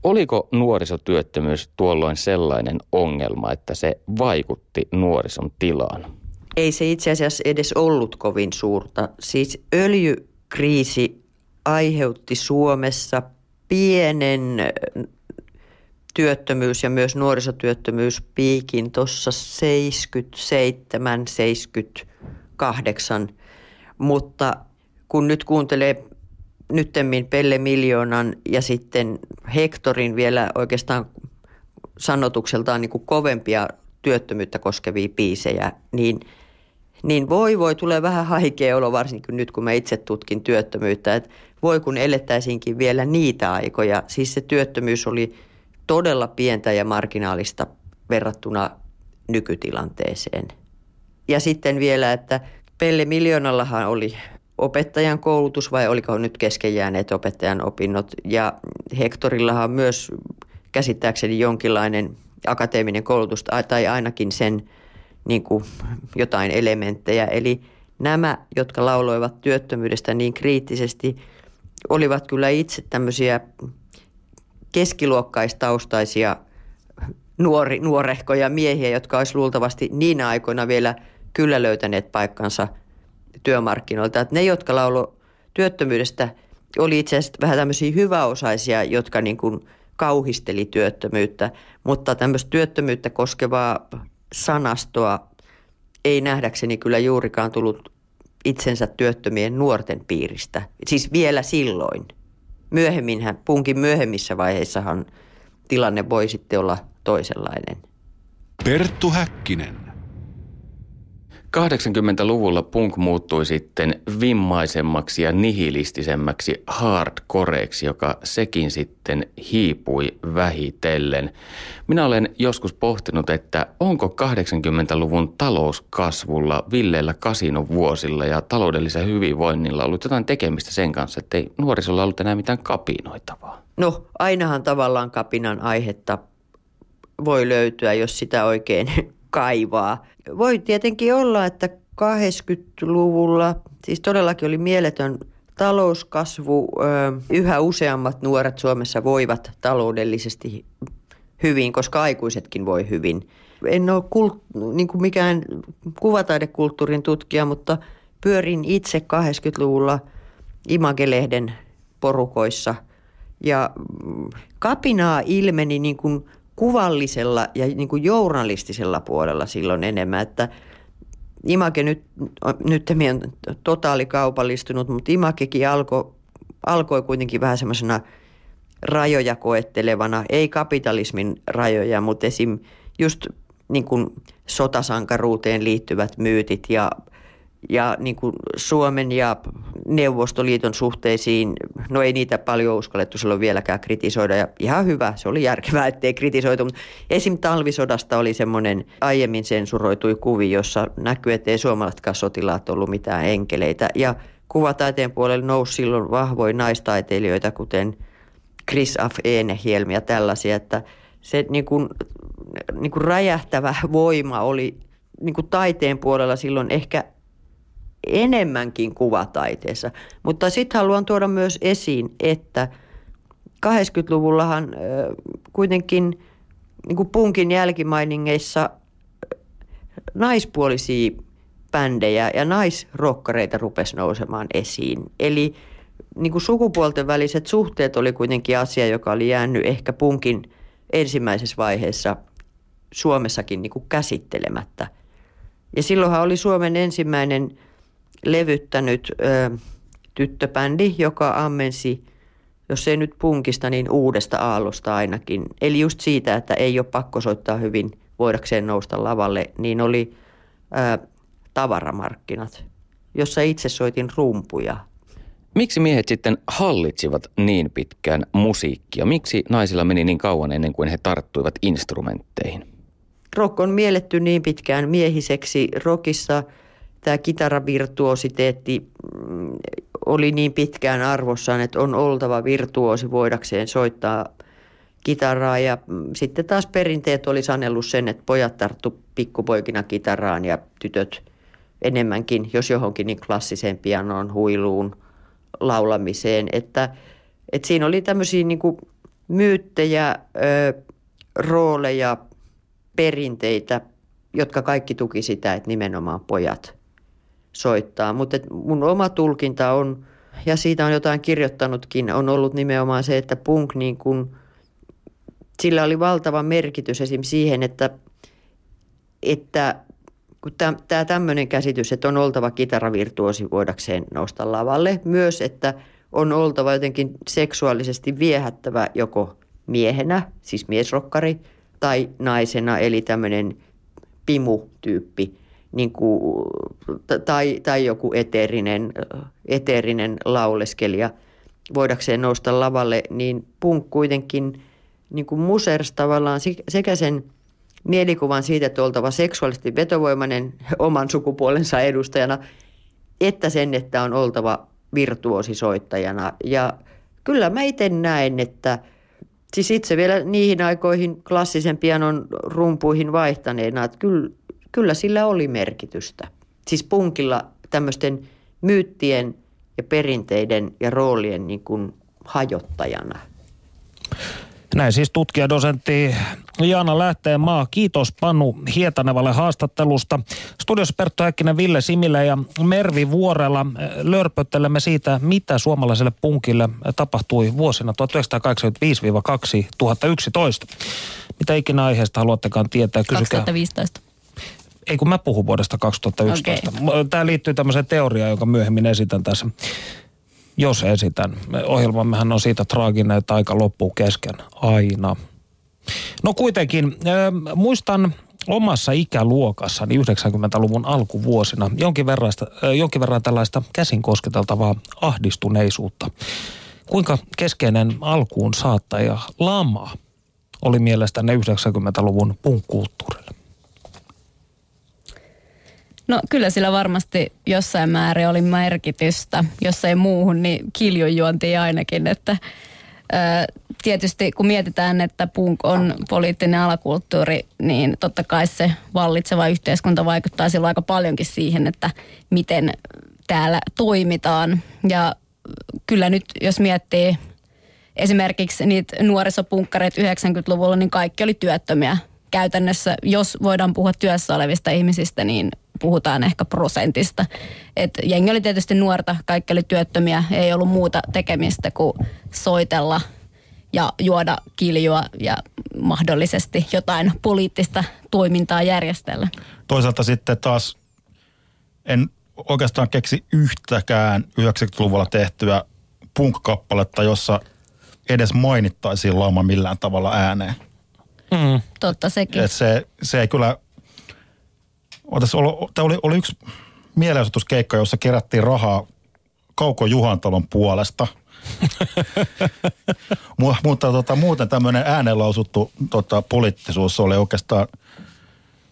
Oliko nuorisotyöttömyys tuolloin sellainen ongelma, että se vaikutti nuorison tilaan? Ei se itse asiassa edes ollut kovin suurta. Siis öljykriisi aiheutti Suomessa pienen työttömyys ja myös nuorisotyöttömyys piikin tuossa 77, 78, mutta kun nyt kuuntelee nyttemmin Pelle Miljoonan ja sitten Hektorin vielä oikeastaan sanotukseltaan niin kuin kovempia työttömyyttä koskevia biisejä, niin, niin voi voi tulee vähän haikea olo varsinkin nyt kun mä itse tutkin työttömyyttä, että voi kun elettäisinkin vielä niitä aikoja. Siis se työttömyys oli todella pientä ja marginaalista verrattuna nykytilanteeseen. Ja sitten vielä, että Pelle Miljoonallahan oli opettajan koulutus vai oliko nyt kesken jääneet opettajan opinnot. Ja Hektorillahan myös käsittääkseni jonkinlainen akateeminen koulutus tai ainakin sen niin kuin jotain elementtejä. Eli nämä, jotka lauloivat työttömyydestä niin kriittisesti, olivat kyllä itse tämmöisiä keskiluokkaistaustaisia nuori, nuorehkoja miehiä, jotka olisi luultavasti niin aikoina vielä kyllä löytäneet paikkansa työmarkkinoilta. Että ne, jotka laulo työttömyydestä, oli itse asiassa vähän tämmöisiä hyväosaisia, jotka niin kuin kauhisteli työttömyyttä, mutta tämmöistä työttömyyttä koskevaa sanastoa ei nähdäkseni kyllä juurikaan tullut itsensä työttömien nuorten piiristä. Siis vielä silloin myöhemminhän, punkin myöhemmissä vaiheissahan tilanne voi sitten olla toisenlainen. Perttu Häkkinen. 80-luvulla punk muuttui sitten vimmaisemmaksi ja nihilistisemmäksi hardcoreeksi, joka sekin sitten hiipui vähitellen. Minä olen joskus pohtinut, että onko 80-luvun talouskasvulla, villeillä kasinovuosilla ja taloudellisen hyvinvoinnilla ollut jotain tekemistä sen kanssa, että ei nuorisolla ollut enää mitään kapinoitavaa? No, ainahan tavallaan kapinan aihetta voi löytyä, jos sitä oikein kaivaa. Voi tietenkin olla, että 80-luvulla, siis todellakin oli mieletön talouskasvu, yhä useammat nuoret Suomessa voivat taloudellisesti hyvin, koska aikuisetkin voi hyvin. En ole kult, niin kuin mikään kuvataidekulttuurin tutkija, mutta pyörin itse 80-luvulla Imagelehden porukoissa ja mm, kapinaa ilmeni niin kuin kuvallisella ja niin kuin journalistisella puolella silloin enemmän, että Imake nyt, nyt on totaalikaupallistunut, mutta Imakekin alkoi, alkoi kuitenkin vähän semmoisena rajoja koettelevana, ei kapitalismin rajoja, mutta esim. just niin kuin sotasankaruuteen liittyvät myytit ja ja niin kuin Suomen ja Neuvostoliiton suhteisiin, no ei niitä paljon uskallettu silloin vieläkään kritisoida ja ihan hyvä, se oli järkevää, ettei kritisoitu, mutta esim. talvisodasta oli semmoinen aiemmin sensuroitui kuvi, jossa näkyy, ettei suomalaisetkaan sotilaat ollut mitään enkeleitä ja kuvataiteen puolelle nousi silloin vahvoja naistaiteilijoita, kuten Chris Af Enehielmi ja tällaisia, että se niin kuin, niin kuin räjähtävä voima oli niin kuin taiteen puolella silloin ehkä enemmänkin kuvataiteessa. Mutta sitten haluan tuoda myös esiin, että 80-luvullahan kuitenkin niin kuin punkin jälkimainingeissa naispuolisia bändejä ja naisrokkareita rupesi nousemaan esiin. Eli niin kuin sukupuolten väliset suhteet oli kuitenkin asia, joka oli jäänyt ehkä punkin ensimmäisessä vaiheessa Suomessakin niin kuin käsittelemättä. Ja silloinhan oli Suomen ensimmäinen levyttänyt ö, tyttöbändi, joka ammensi, jos ei nyt punkista, niin uudesta aallosta ainakin. Eli just siitä, että ei ole pakko soittaa hyvin voidakseen nousta lavalle, niin oli ö, tavaramarkkinat, jossa itse soitin rumpuja. Miksi miehet sitten hallitsivat niin pitkään musiikkia? Miksi naisilla meni niin kauan ennen kuin he tarttuivat instrumentteihin? Rock on mielletty niin pitkään miehiseksi. Rockissa – tämä kitaravirtuositeetti mm, oli niin pitkään arvossaan, että on oltava virtuosi voidakseen soittaa kitaraa. Ja mm, sitten taas perinteet oli sanellut sen, että pojat tarttu pikkupoikina kitaraan ja tytöt enemmänkin, jos johonkin niin klassiseen pianoon, huiluun, laulamiseen, että, että siinä oli tämmöisiä niin kuin myyttejä, ö, rooleja, perinteitä, jotka kaikki tuki sitä, että nimenomaan pojat soittaa. Mutta mun oma tulkinta on, ja siitä on jotain kirjoittanutkin, on ollut nimenomaan se, että punk niin kun, sillä oli valtava merkitys esim. siihen, että, että kun tämä tämmöinen käsitys, että on oltava kitaravirtuosi voidakseen nousta lavalle, myös että on oltava jotenkin seksuaalisesti viehättävä joko miehenä, siis miesrokkari, tai naisena, eli tämmöinen pimu-tyyppi – niin kuin, tai, tai joku eteerinen, eteerinen lauleskelija voidakseen nousta lavalle, niin punk kuitenkin niin kuin musers tavallaan sekä sen mielikuvan siitä, että oltava seksuaalisesti vetovoimainen oman sukupuolensa edustajana, että sen, että on oltava virtuosisoittajana. Ja kyllä mä itse näen, että siis itse vielä niihin aikoihin klassisen pianon rumpuihin vaihtaneena, että kyllä kyllä sillä oli merkitystä. Siis punkilla tämmöisten myyttien ja perinteiden ja roolien niin kuin hajottajana. Näin siis tutkijadosentti Jaana Lähteenmaa. Kiitos Panu Hietanevalle haastattelusta. Studiossa Perttu Häkkinen, Ville Similä ja Mervi Vuorella lörpöttelemme siitä, mitä suomalaiselle punkille tapahtui vuosina 1985-2011. Mitä ikinä aiheesta haluattekaan tietää, kysykää. 2015 ei kun mä puhun vuodesta 2011. Okay. Tämä liittyy tämmöiseen teoriaan, jonka myöhemmin esitän tässä. Jos esitän. Ohjelmammehan on siitä traaginen, että aika loppuu kesken. Aina. No kuitenkin, äh, muistan omassa ikäluokassani 90-luvun alkuvuosina jonkin verran, äh, jonkin verran tällaista käsin kosketeltavaa ahdistuneisuutta. Kuinka keskeinen alkuun saattaja lama oli mielestäni 90-luvun punkkulttuurille? No kyllä sillä varmasti jossain määrin oli merkitystä, jos ei muuhun, niin kiljujuontiin ainakin, että tietysti kun mietitään, että punk on poliittinen alakulttuuri, niin totta kai se vallitseva yhteiskunta vaikuttaa silloin aika paljonkin siihen, että miten täällä toimitaan. Ja kyllä nyt, jos miettii esimerkiksi niitä nuorisopunkkareita 90-luvulla, niin kaikki oli työttömiä. Käytännössä, jos voidaan puhua työssä olevista ihmisistä, niin puhutaan ehkä prosentista. Et jengi oli tietysti nuorta, kaikki oli työttömiä, ei ollut muuta tekemistä kuin soitella ja juoda kiljua ja mahdollisesti jotain poliittista toimintaa järjestellä. Toisaalta sitten taas en oikeastaan keksi yhtäkään 90-luvulla tehtyä punk-kappaletta, jossa edes mainittaisiin lauma millään tavalla ääneen. Mm. Totta sekin. Et se, se ei kyllä... Otas, oli, oli, oli yksi mielenosoituskeikka, jossa kerättiin rahaa Kauko Juhantalon puolesta. Mu- mutta tota, muuten tämmöinen äänenlausuttu tota, poliittisuus oli oikeastaan –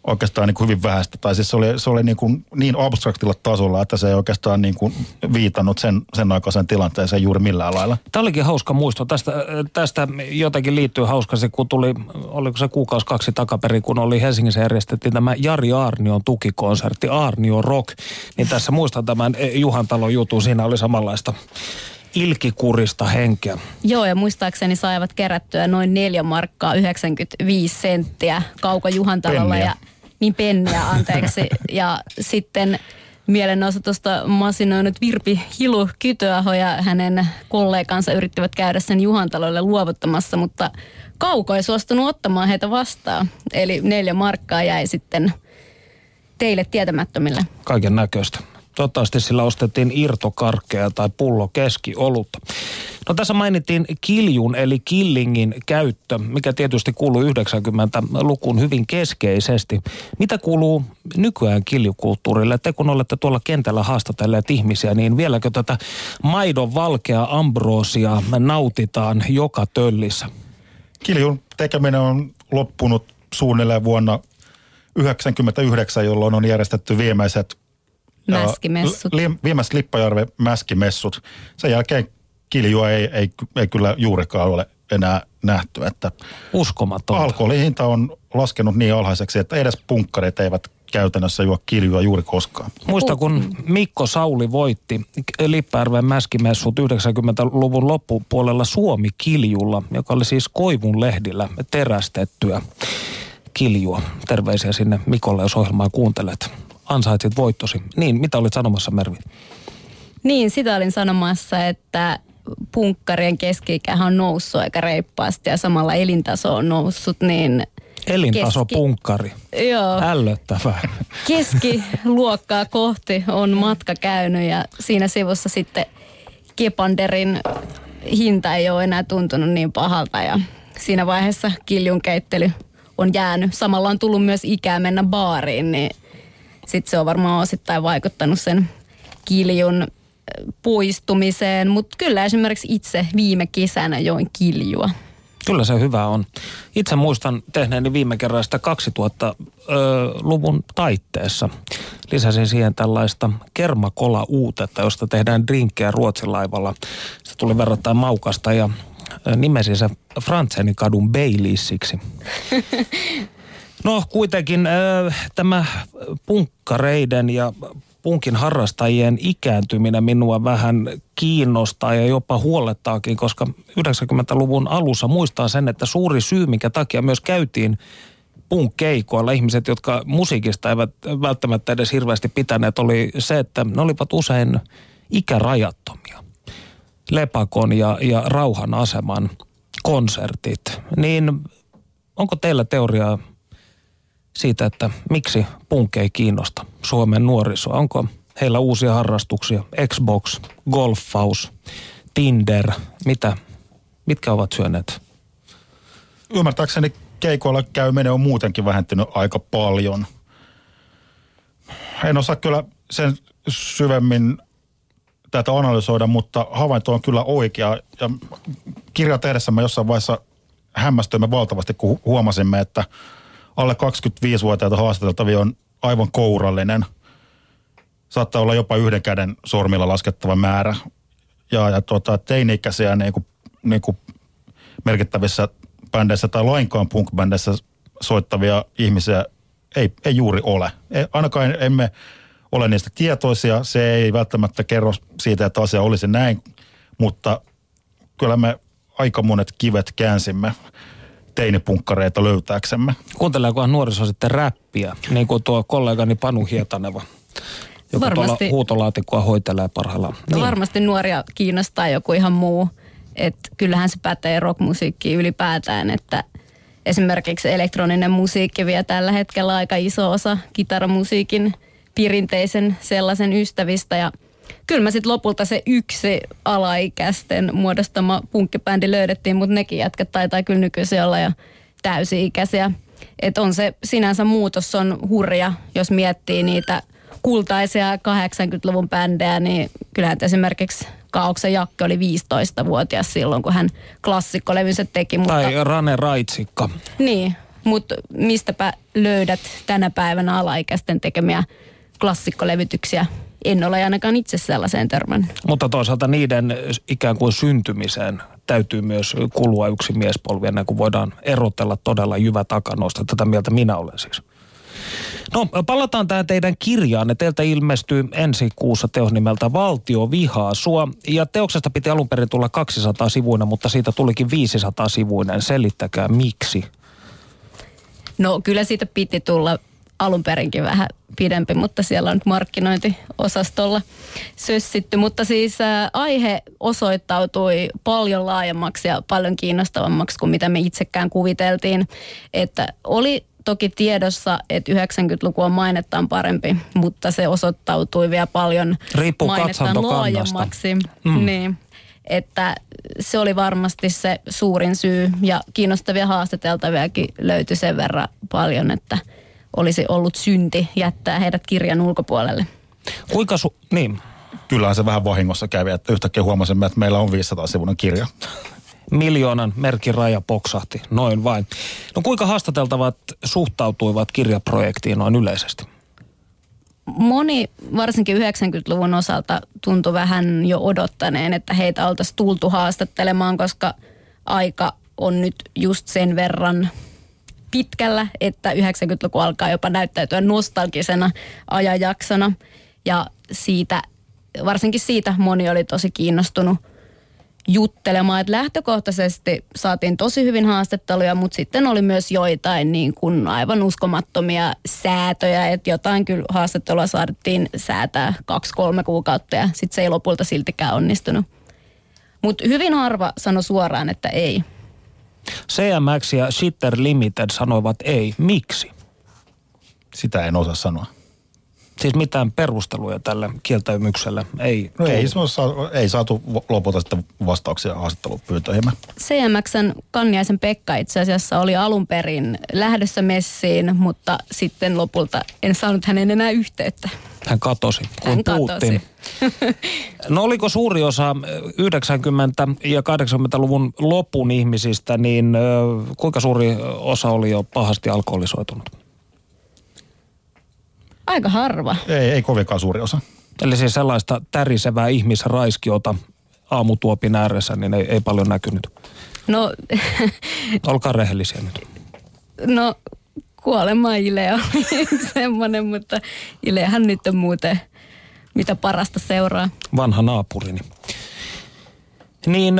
oikeastaan niin kuin hyvin vähäistä. Tai siis se oli, se oli niin, kuin niin abstraktilla tasolla, että se ei oikeastaan niin kuin viitannut sen, sen aikaisen tilanteeseen juuri millään lailla. Tämä olikin hauska muisto. Tästä, tästä jotenkin liittyy hauska se, kun tuli, oliko se kuukausi kaksi takaperin, kun oli Helsingissä järjestettiin tämä Jari Arnion tukikonsertti, Arnio Rock. Niin tässä muistan tämän Juhantalon jutun, siinä oli samanlaista ilkikurista henkeä. Joo, ja muistaakseni saivat kerättyä noin 4 markkaa 95 senttiä Kauko Juhantalolla. Penniä. Ja niin penniä, anteeksi. ja sitten mielenosoitusta masinoinut Virpi Hilu Kytöaho ja hänen kollegansa yrittivät käydä sen Juhantalolle luovuttamassa, mutta Kauko ei suostunut ottamaan heitä vastaan. Eli neljä markkaa jäi sitten teille tietämättömille. Kaiken näköistä. Toivottavasti sillä ostettiin irtokarkkeja tai pullo keskiolutta. No tässä mainittiin kiljun eli killingin käyttö, mikä tietysti kuuluu 90-lukuun hyvin keskeisesti. Mitä kuuluu nykyään kiljukulttuurille? Te kun olette tuolla kentällä haastatelleet ihmisiä, niin vieläkö tätä maidon valkea ambroosia nautitaan joka töllissä? Kiljun tekeminen on loppunut suunnilleen vuonna 1999, jolloin on järjestetty viimeiset Mäskimessut. Li, viimeiset Lippajärven mäskimessut. Sen jälkeen kiljua ei, ei, ei kyllä juurikaan ole enää nähty. Että Uskomatonta. alkoholihinta on laskenut niin alhaiseksi, että edes punkkarit eivät käytännössä juo kiljua juuri koskaan. Muista kun Mikko Sauli voitti Lippajärven mäskimessut 90-luvun loppupuolella Suomi-kiljulla, joka oli siis koivun lehdillä terästettyä kiljua. Terveisiä sinne Mikolle, jos ohjelmaa kuuntelet. Ansaitsit voittosi. Niin, mitä olit sanomassa Mervi? Niin, sitä olin sanomassa, että punkkarien keski on noussut aika reippaasti ja samalla elintaso on noussut, niin Elintaso Keski- punkkari. joo, Ällöttävää. keskiluokkaa kohti on matka käynyt ja siinä sivussa sitten Kepanderin hinta ei ole enää tuntunut niin pahalta ja siinä vaiheessa kiljun keittely on jäänyt. Samalla on tullut myös ikää mennä baariin, niin sitten se on varmaan osittain vaikuttanut sen kiljun poistumiseen, mutta kyllä esimerkiksi itse viime kesänä join kiljua. Kyllä se hyvä on. Itse muistan tehneeni viime kerran sitä 2000-luvun taitteessa. Lisäsin siihen tällaista kermakola-uutetta, josta tehdään drinkkejä Ruotsin laivalla. Se tuli verrattain maukasta ja ö, nimesin se Frantsenin kadun Baileysiksi. No kuitenkin tämä punkkareiden ja punkin harrastajien ikääntyminen minua vähän kiinnostaa ja jopa huolettaakin, koska 90-luvun alussa muistaa sen, että suuri syy, minkä takia myös käytiin punk-keikoilla ihmiset, jotka musiikista eivät välttämättä edes hirveästi pitäneet, oli se, että ne olivat usein ikärajattomia. Lepakon ja, ja Rauhan aseman konsertit. Niin onko teillä teoriaa siitä, että miksi punk ei kiinnosta Suomen nuorisoa? Onko heillä uusia harrastuksia? Xbox, golfaus, Tinder, mitä, mitkä ovat syöneet? Ymmärtääkseni keikoilla käyminen on muutenkin vähentynyt aika paljon. En osaa kyllä sen syvemmin tätä analysoida, mutta havainto on kyllä oikea. Ja kirja tehdessämme jossain vaiheessa hämmästyimme valtavasti, kun huomasimme, että alle 25-vuotiaita haastateltavia on aivan kourallinen. Saattaa olla jopa yhden käden sormilla laskettava määrä. Ja, ja tuota, teini-ikäisiä niin kuin, niin kuin merkittävissä bändeissä tai lainkaan punk-bändeissä soittavia ihmisiä ei, ei juuri ole. Ei, ainakaan emme ole niistä tietoisia. Se ei välttämättä kerro siitä, että asia olisi näin, mutta kyllä me aika monet kivet käänsimme. Teinipunkkareita löytääksemme. Kuunteleekohan nuoriso sitten räppiä, niin kuin tuo kollegani Panu Hietaneva, joka Varmasti. tuolla huutolaatikkoa hoitelee parhaillaan. Niin. Varmasti nuoria kiinnostaa joku ihan muu. Et kyllähän se pätee rockmusiikkiin ylipäätään, että esimerkiksi elektroninen musiikki vie tällä hetkellä aika iso osa kitaramusiikin perinteisen sellaisen ystävistä ja kyllä mä sitten lopulta se yksi alaikäisten muodostama punkkibändi löydettiin, mutta nekin jätkät taitaa kyllä nykyisin olla jo täysi-ikäisiä. Että on se sinänsä muutos on hurja, jos miettii niitä kultaisia 80-luvun bändejä, niin kyllähän esimerkiksi Kaauksen Jakke oli 15-vuotias silloin, kun hän klassikkolevynsä teki. Mutta, Tai Rane Raitsikka. Niin, mutta mistäpä löydät tänä päivänä alaikäisten tekemiä klassikkolevytyksiä? En ole ainakaan itse sellaiseen törmännyt. Mutta toisaalta niiden ikään kuin syntymiseen täytyy myös kulua yksi miespolvi ennen kuin voidaan erotella todella jyvä takanoista. Tätä mieltä minä olen siis. No, palataan tähän teidän kirjaan. Teiltä ilmestyy ensi kuussa teos nimeltä Valtio vihaa sua. Ja teoksesta piti alun perin tulla 200 sivuinen, mutta siitä tulikin 500 sivuinen. Selittäkää miksi. No kyllä siitä piti tulla alun perinkin vähän pidempi, mutta siellä on nyt markkinointiosastolla sössitty. Mutta siis ä, aihe osoittautui paljon laajemmaksi ja paljon kiinnostavammaksi kuin mitä me itsekään kuviteltiin. Että oli toki tiedossa, että 90-luku on mainettaan parempi, mutta se osoittautui vielä paljon Riippuu mainettaan laajemmaksi. Mm. Niin että se oli varmasti se suurin syy ja kiinnostavia haastateltaviakin löytyi sen verran paljon, että olisi ollut synti jättää heidät kirjan ulkopuolelle. Kuinka su... Niin, Kyllähän se vähän vahingossa kävi, että yhtäkkiä huomasimme, että meillä on 500 sivuinen kirja. miljoonan merkin raja poksahti, noin vain. No kuinka haastateltavat suhtautuivat kirjaprojektiin noin yleisesti? Moni, varsinkin 90-luvun osalta, tuntui vähän jo odottaneen, että heitä oltaisiin tultu haastattelemaan, koska aika on nyt just sen verran pitkällä, että 90-luku alkaa jopa näyttäytyä nostalgisena ajanjaksona. Ja siitä, varsinkin siitä moni oli tosi kiinnostunut juttelemaan. Että lähtökohtaisesti saatiin tosi hyvin haastatteluja, mutta sitten oli myös joitain niin kuin aivan uskomattomia säätöjä, että jotain kyllä haastattelua saatiin säätää kaksi-kolme kuukautta ja sitten se ei lopulta siltikään onnistunut. Mutta hyvin harva sanoi suoraan, että ei. CMX ja Shitter Limited sanoivat ei. Miksi? Sitä en osaa sanoa. Siis mitään perusteluja tälle kieltäymykselle ei No ei, on, ei saatu lopulta sitten vastauksia haastattelupyyntöihimme. CMXn Kanniaisen Pekka itse asiassa oli alun perin lähdössä messiin, mutta sitten lopulta en saanut hänen enää yhteyttä. Hän katosi, kuin Hän katosi. No oliko suuri osa 90- ja 80-luvun lopun ihmisistä, niin ö, kuinka suuri osa oli jo pahasti alkoholisoitunut? Aika harva. Ei, ei kovinkaan suuri osa. Eli siis sellaista tärisevää ihmisraiskiota aamutuopin ääressä, niin ei, ei paljon näkynyt. No, Olkaa rehellisiä nyt. no kuolema Ile oli semmoinen, mutta Ilehän nyt on muuten mitä parasta seuraa. Vanha naapurini. Niin,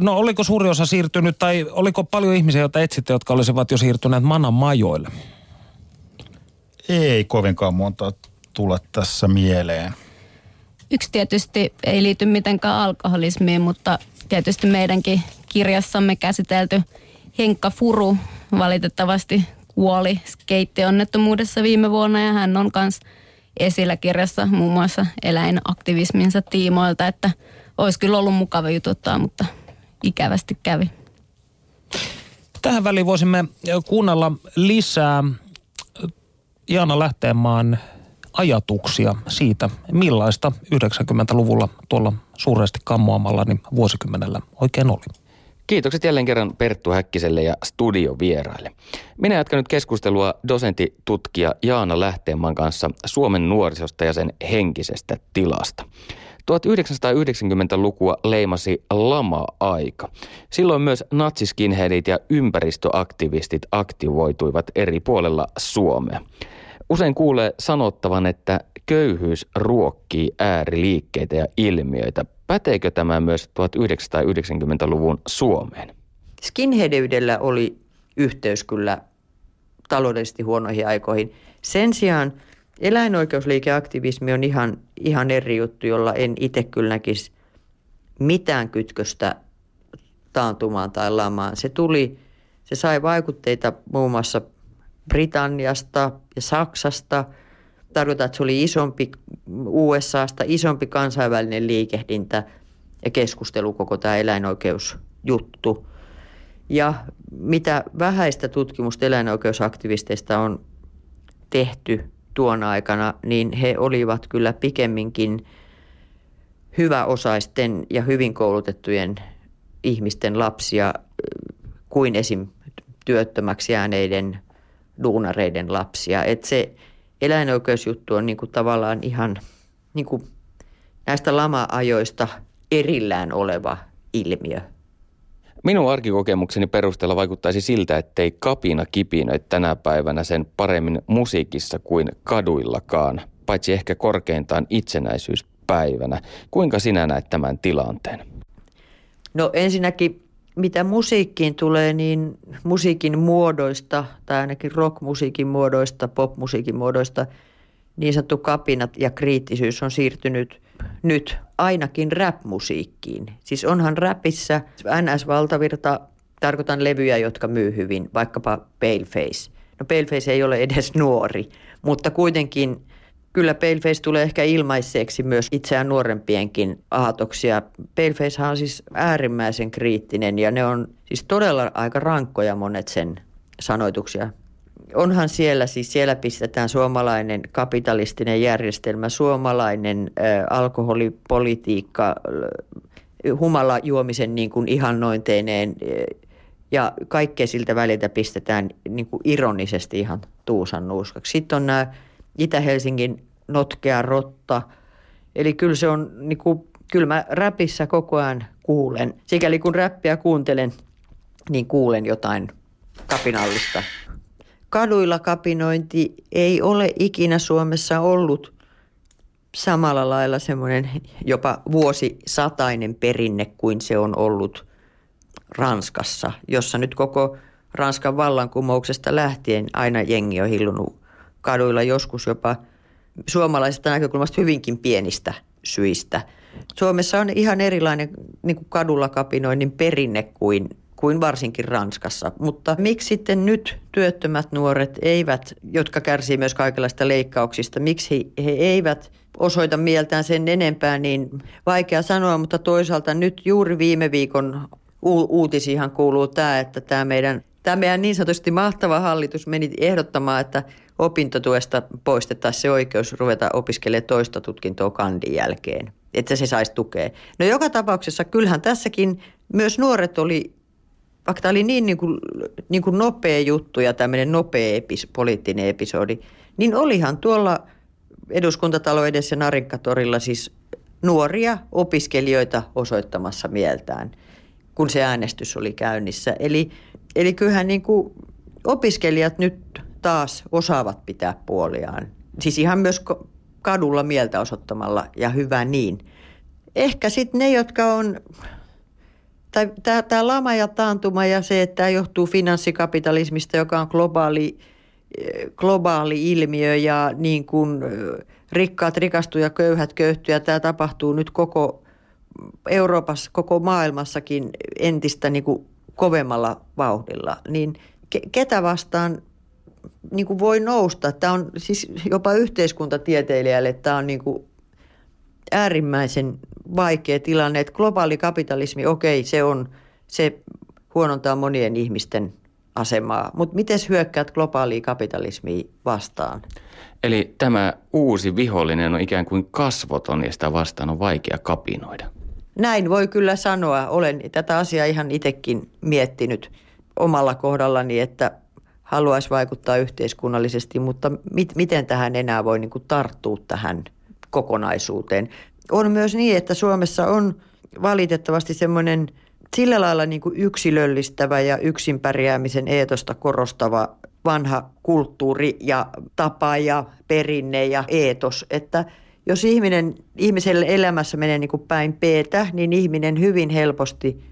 no oliko suuri osa siirtynyt, tai oliko paljon ihmisiä, joita etsitte, jotka olisivat jo siirtyneet Manan majoille? Ei kovinkaan monta tule tässä mieleen. Yksi tietysti ei liity mitenkään alkoholismiin, mutta tietysti meidänkin kirjassamme käsitelty Henkka Furu valitettavasti kuoli skeittionnettomuudessa viime vuonna ja hän on myös esillä kirjassa muun muassa eläinaktivisminsa tiimoilta, että olisi kyllä ollut mukava jututtaa, mutta ikävästi kävi. Tähän väliin voisimme kuunnella lisää Jaana Lähteenmaan ajatuksia siitä, millaista 90-luvulla tuolla suuresti kammoamalla niin vuosikymmenellä oikein oli. Kiitokset jälleen kerran Perttu Häkkiselle ja studiovieraille. Minä jatkan nyt keskustelua dosentti tutkija Jaana Lähteenmaan kanssa Suomen nuorisosta ja sen henkisestä tilasta. 1990-lukua leimasi lama-aika. Silloin myös natsiskinheadit ja ympäristöaktivistit aktivoituivat eri puolella Suomea. Usein kuulee sanottavan, että köyhyys ruokkii ääriliikkeitä ja ilmiöitä. Päteekö tämä myös 1990-luvun Suomeen? Skinheadyydellä oli yhteys kyllä taloudellisesti huonoihin aikoihin. Sen sijaan eläinoikeusliikeaktivismi on ihan, ihan eri juttu, jolla en itse kyllä näkisi mitään kytköstä taantumaan tai lamaan. Se tuli, se sai vaikutteita muun muassa Britanniasta ja Saksasta. Tarkoitan, että se oli isompi USAsta, isompi kansainvälinen liikehdintä ja keskustelu koko tämä eläinoikeusjuttu. Ja mitä vähäistä tutkimusta eläinoikeusaktivisteista on tehty tuona aikana, niin he olivat kyllä pikemminkin hyväosaisten ja hyvin koulutettujen ihmisten lapsia kuin esim. työttömäksi jääneiden duunareiden lapsia. Et se eläinoikeusjuttu on niinku tavallaan ihan niinku näistä lama-ajoista erillään oleva ilmiö. Minun arkikokemukseni perusteella vaikuttaisi siltä, ettei kapina kipinöi tänä päivänä sen paremmin musiikissa kuin kaduillakaan, paitsi ehkä korkeintaan itsenäisyyspäivänä. Kuinka sinä näet tämän tilanteen? No ensinnäkin mitä musiikkiin tulee, niin musiikin muodoista, tai ainakin rockmusiikin muodoista, popmusiikin muodoista, niin sanottu kapinat ja kriittisyys on siirtynyt nyt ainakin rap-musiikkiin. Siis onhan rapissa NS-valtavirta, tarkoitan levyjä, jotka myy hyvin, vaikkapa Paleface. No Paleface ei ole edes nuori, mutta kuitenkin kyllä Paleface tulee ehkä ilmaiseksi myös itseään nuorempienkin aatoksia. Paleface on siis äärimmäisen kriittinen ja ne on siis todella aika rankkoja monet sen sanoituksia. Onhan siellä, siis siellä pistetään suomalainen kapitalistinen järjestelmä, suomalainen äh, alkoholipolitiikka, humala juomisen niin kuin ihannointeineen ja kaikkea siltä väliltä pistetään niin kuin ironisesti ihan tuusan nuuskaksi. Sitten on nämä Itä-Helsingin notkea rotta. Eli kyllä se on, niin kuin, kyllä mä räpissä koko ajan kuulen. Sikäli kun räppiä kuuntelen, niin kuulen jotain kapinallista. Kaduilla kapinointi ei ole ikinä Suomessa ollut samalla lailla semmoinen jopa vuosisatainen perinne kuin se on ollut Ranskassa, jossa nyt koko Ranskan vallankumouksesta lähtien aina jengi on hillunut kaduilla joskus jopa suomalaisesta näkökulmasta hyvinkin pienistä syistä. Suomessa on ihan erilainen niin kuin kadulla kapinoinnin perinne kuin, kuin varsinkin Ranskassa. Mutta miksi sitten nyt työttömät nuoret eivät, jotka kärsii myös kaikenlaista leikkauksista, miksi he, he eivät osoita mieltään sen enempää, niin vaikea sanoa, mutta toisaalta nyt juuri viime viikon u- kuuluu tämä, että tämä meidän, tämä meidän niin sanotusti mahtava hallitus meni ehdottamaan, että opintotuesta poistettaisiin se oikeus ruveta opiskelemaan toista tutkintoa kandin jälkeen, että se saisi tukea. No joka tapauksessa kyllähän tässäkin myös nuoret oli, vaikka tämä oli niin, niin, kuin, niin kuin nopea juttu ja tämmöinen nopea epis, poliittinen episodi, niin olihan tuolla eduskuntatalo edessä Narinkatorilla siis nuoria opiskelijoita osoittamassa mieltään, kun se äänestys oli käynnissä. Eli, eli kyllähän niin kuin opiskelijat nyt taas osaavat pitää puoliaan. Siis ihan myös kadulla mieltä osoittamalla ja hyvä niin. Ehkä sitten ne, jotka on, tämä lama ja taantuma ja se, että tämä johtuu finanssikapitalismista, joka on globaali, globaali ilmiö ja niin kuin rikkaat rikastuu ja köyhät köyhtyy ja tämä tapahtuu nyt koko Euroopassa, koko maailmassakin entistä niin kuin kovemmalla vauhdilla, niin ketä vastaan niin kuin voi nousta. Tämä on siis jopa yhteiskuntatieteilijälle tämä on niin kuin äärimmäisen vaikea tilanne, että globaali kapitalismi, okei, se on, se huonontaa monien ihmisten asemaa, mutta miten hyökkäät globaalia kapitalismia vastaan? Eli tämä uusi vihollinen on ikään kuin kasvoton ja sitä vastaan on vaikea kapinoida. Näin voi kyllä sanoa. Olen tätä asiaa ihan itsekin miettinyt omalla kohdallani, että haluaisi vaikuttaa yhteiskunnallisesti, mutta mit, miten tähän enää voi niin kuin tarttua tähän kokonaisuuteen. On myös niin, että Suomessa on valitettavasti semmoinen sillä lailla niin kuin yksilöllistävä ja yksin pärjäämisen eetosta korostava vanha kulttuuri ja tapa ja perinne ja eetos, että jos ihminen, ihmiselle elämässä menee niin kuin päin peetä, niin ihminen hyvin helposti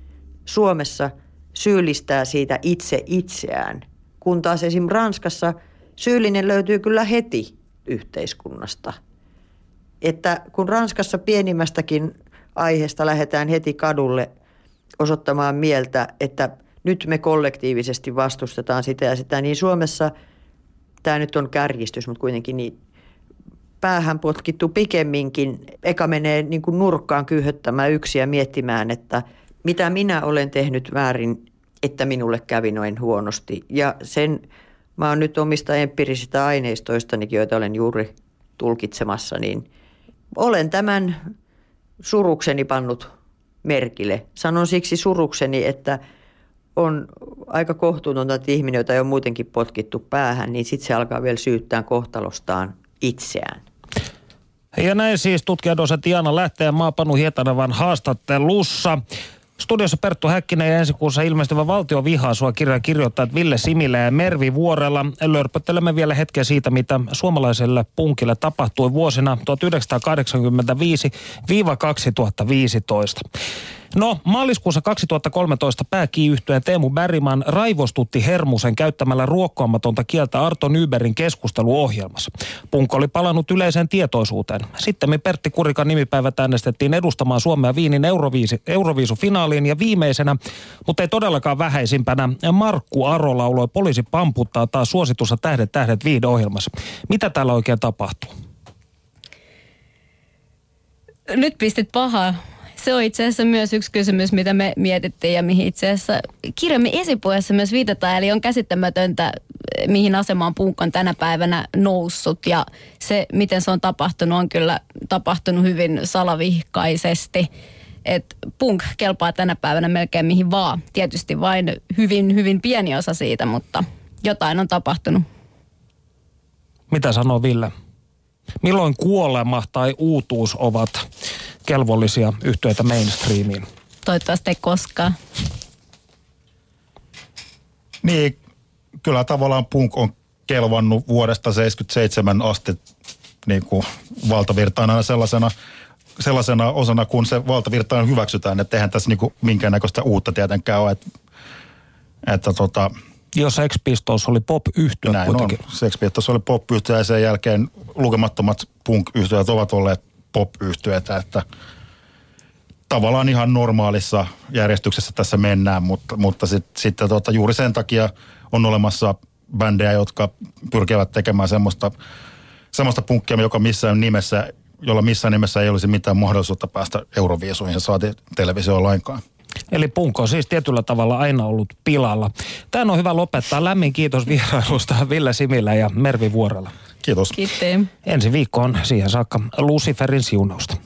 Suomessa syyllistää siitä itse itseään. Kun taas esim. Ranskassa syyllinen löytyy kyllä heti yhteiskunnasta. Että kun Ranskassa pienimmästäkin aiheesta lähdetään heti kadulle osoittamaan mieltä, että nyt me kollektiivisesti vastustetaan sitä ja sitä, niin Suomessa tämä nyt on kärjistys, mutta kuitenkin niin päähän potkittu pikemminkin. Eka menee niin kuin nurkkaan kyhöttämään yksiä ja miettimään, että mitä minä olen tehnyt väärin, että minulle kävi noin huonosti. Ja sen mä oon nyt omista empiirisistä aineistoistani, joita olen juuri tulkitsemassa, niin olen tämän surukseni pannut merkille. Sanon siksi surukseni, että on aika kohtuutonta, että ihminen, jota ei ole muutenkin potkittu päähän, niin sitten se alkaa vielä syyttää kohtalostaan itseään. Ja näin siis tutkijadose Tiana lähtee Maapanu Hietanavan haastattelussa. Studiossa Perttu Häkkinen ja ensi kuussa ilmestyvä valtio vihaa sua kirjan kirjoittajat Ville Similä ja Mervi Vuorella. Lörpöttelemme vielä hetken siitä, mitä suomalaiselle punkille tapahtui vuosina 1985-2015. No, maaliskuussa 2013 pääkiyhtyeen Teemu Berriman raivostutti Hermusen käyttämällä ruokkoamatonta kieltä Arto Nyberin keskusteluohjelmassa. Punkko oli palannut yleiseen tietoisuuteen. Sitten Pertti Kurikan nimipäivät äänestettiin edustamaan Suomea Viinin Euroviisi, Euroviisufinaaliin ja viimeisenä, mutta ei todellakaan vähäisimpänä, Markku Aro lauloi poliisi pamputtaa taas suositussa Tähdet tähdet viihdeohjelmassa. Mitä täällä oikein tapahtuu? Nyt pistit pahaa se on itse asiassa myös yksi kysymys, mitä me mietittiin ja mihin itse asiassa kirjamme esipuheessa myös viitataan. Eli on käsittämätöntä, mihin asemaan punk on tänä päivänä noussut ja se, miten se on tapahtunut, on kyllä tapahtunut hyvin salavihkaisesti. Et punk kelpaa tänä päivänä melkein mihin vaan. Tietysti vain hyvin, hyvin pieni osa siitä, mutta jotain on tapahtunut. Mitä sanoo Ville? Milloin kuolema tai uutuus ovat kelvollisia yhtiöitä mainstreamiin? Toivottavasti ei koskaan. Niin, kyllä tavallaan punk on kelvannut vuodesta 77 asti niin kuin valtavirtaana sellaisena, sellaisena osana, kun se valtavirtaan hyväksytään. Että eihän tässä niin kuin minkäännäköistä uutta tietenkään ole. Että, että tota, Jos Sex Pistols oli pop-yhtiö näin kuitenkin. on. Sex Pistols oli pop ja sen jälkeen lukemattomat punk ovat olleet pop että tavallaan ihan normaalissa järjestyksessä tässä mennään, mutta, mutta sitten sit, tota, juuri sen takia on olemassa bändejä, jotka pyrkivät tekemään semmoista, semmoista punkkia, joka missään nimessä, jolla missään nimessä ei olisi mitään mahdollisuutta päästä Euroviisuihin saati televisioon lainkaan. Eli punkko on siis tietyllä tavalla aina ollut pilalla. Tämä on hyvä lopettaa. Lämmin kiitos vierailusta Ville Similä ja Mervi Vuorella. Kiitos. Kiitos. Ensi viikkoon siihen saakka Luciferin siunausta.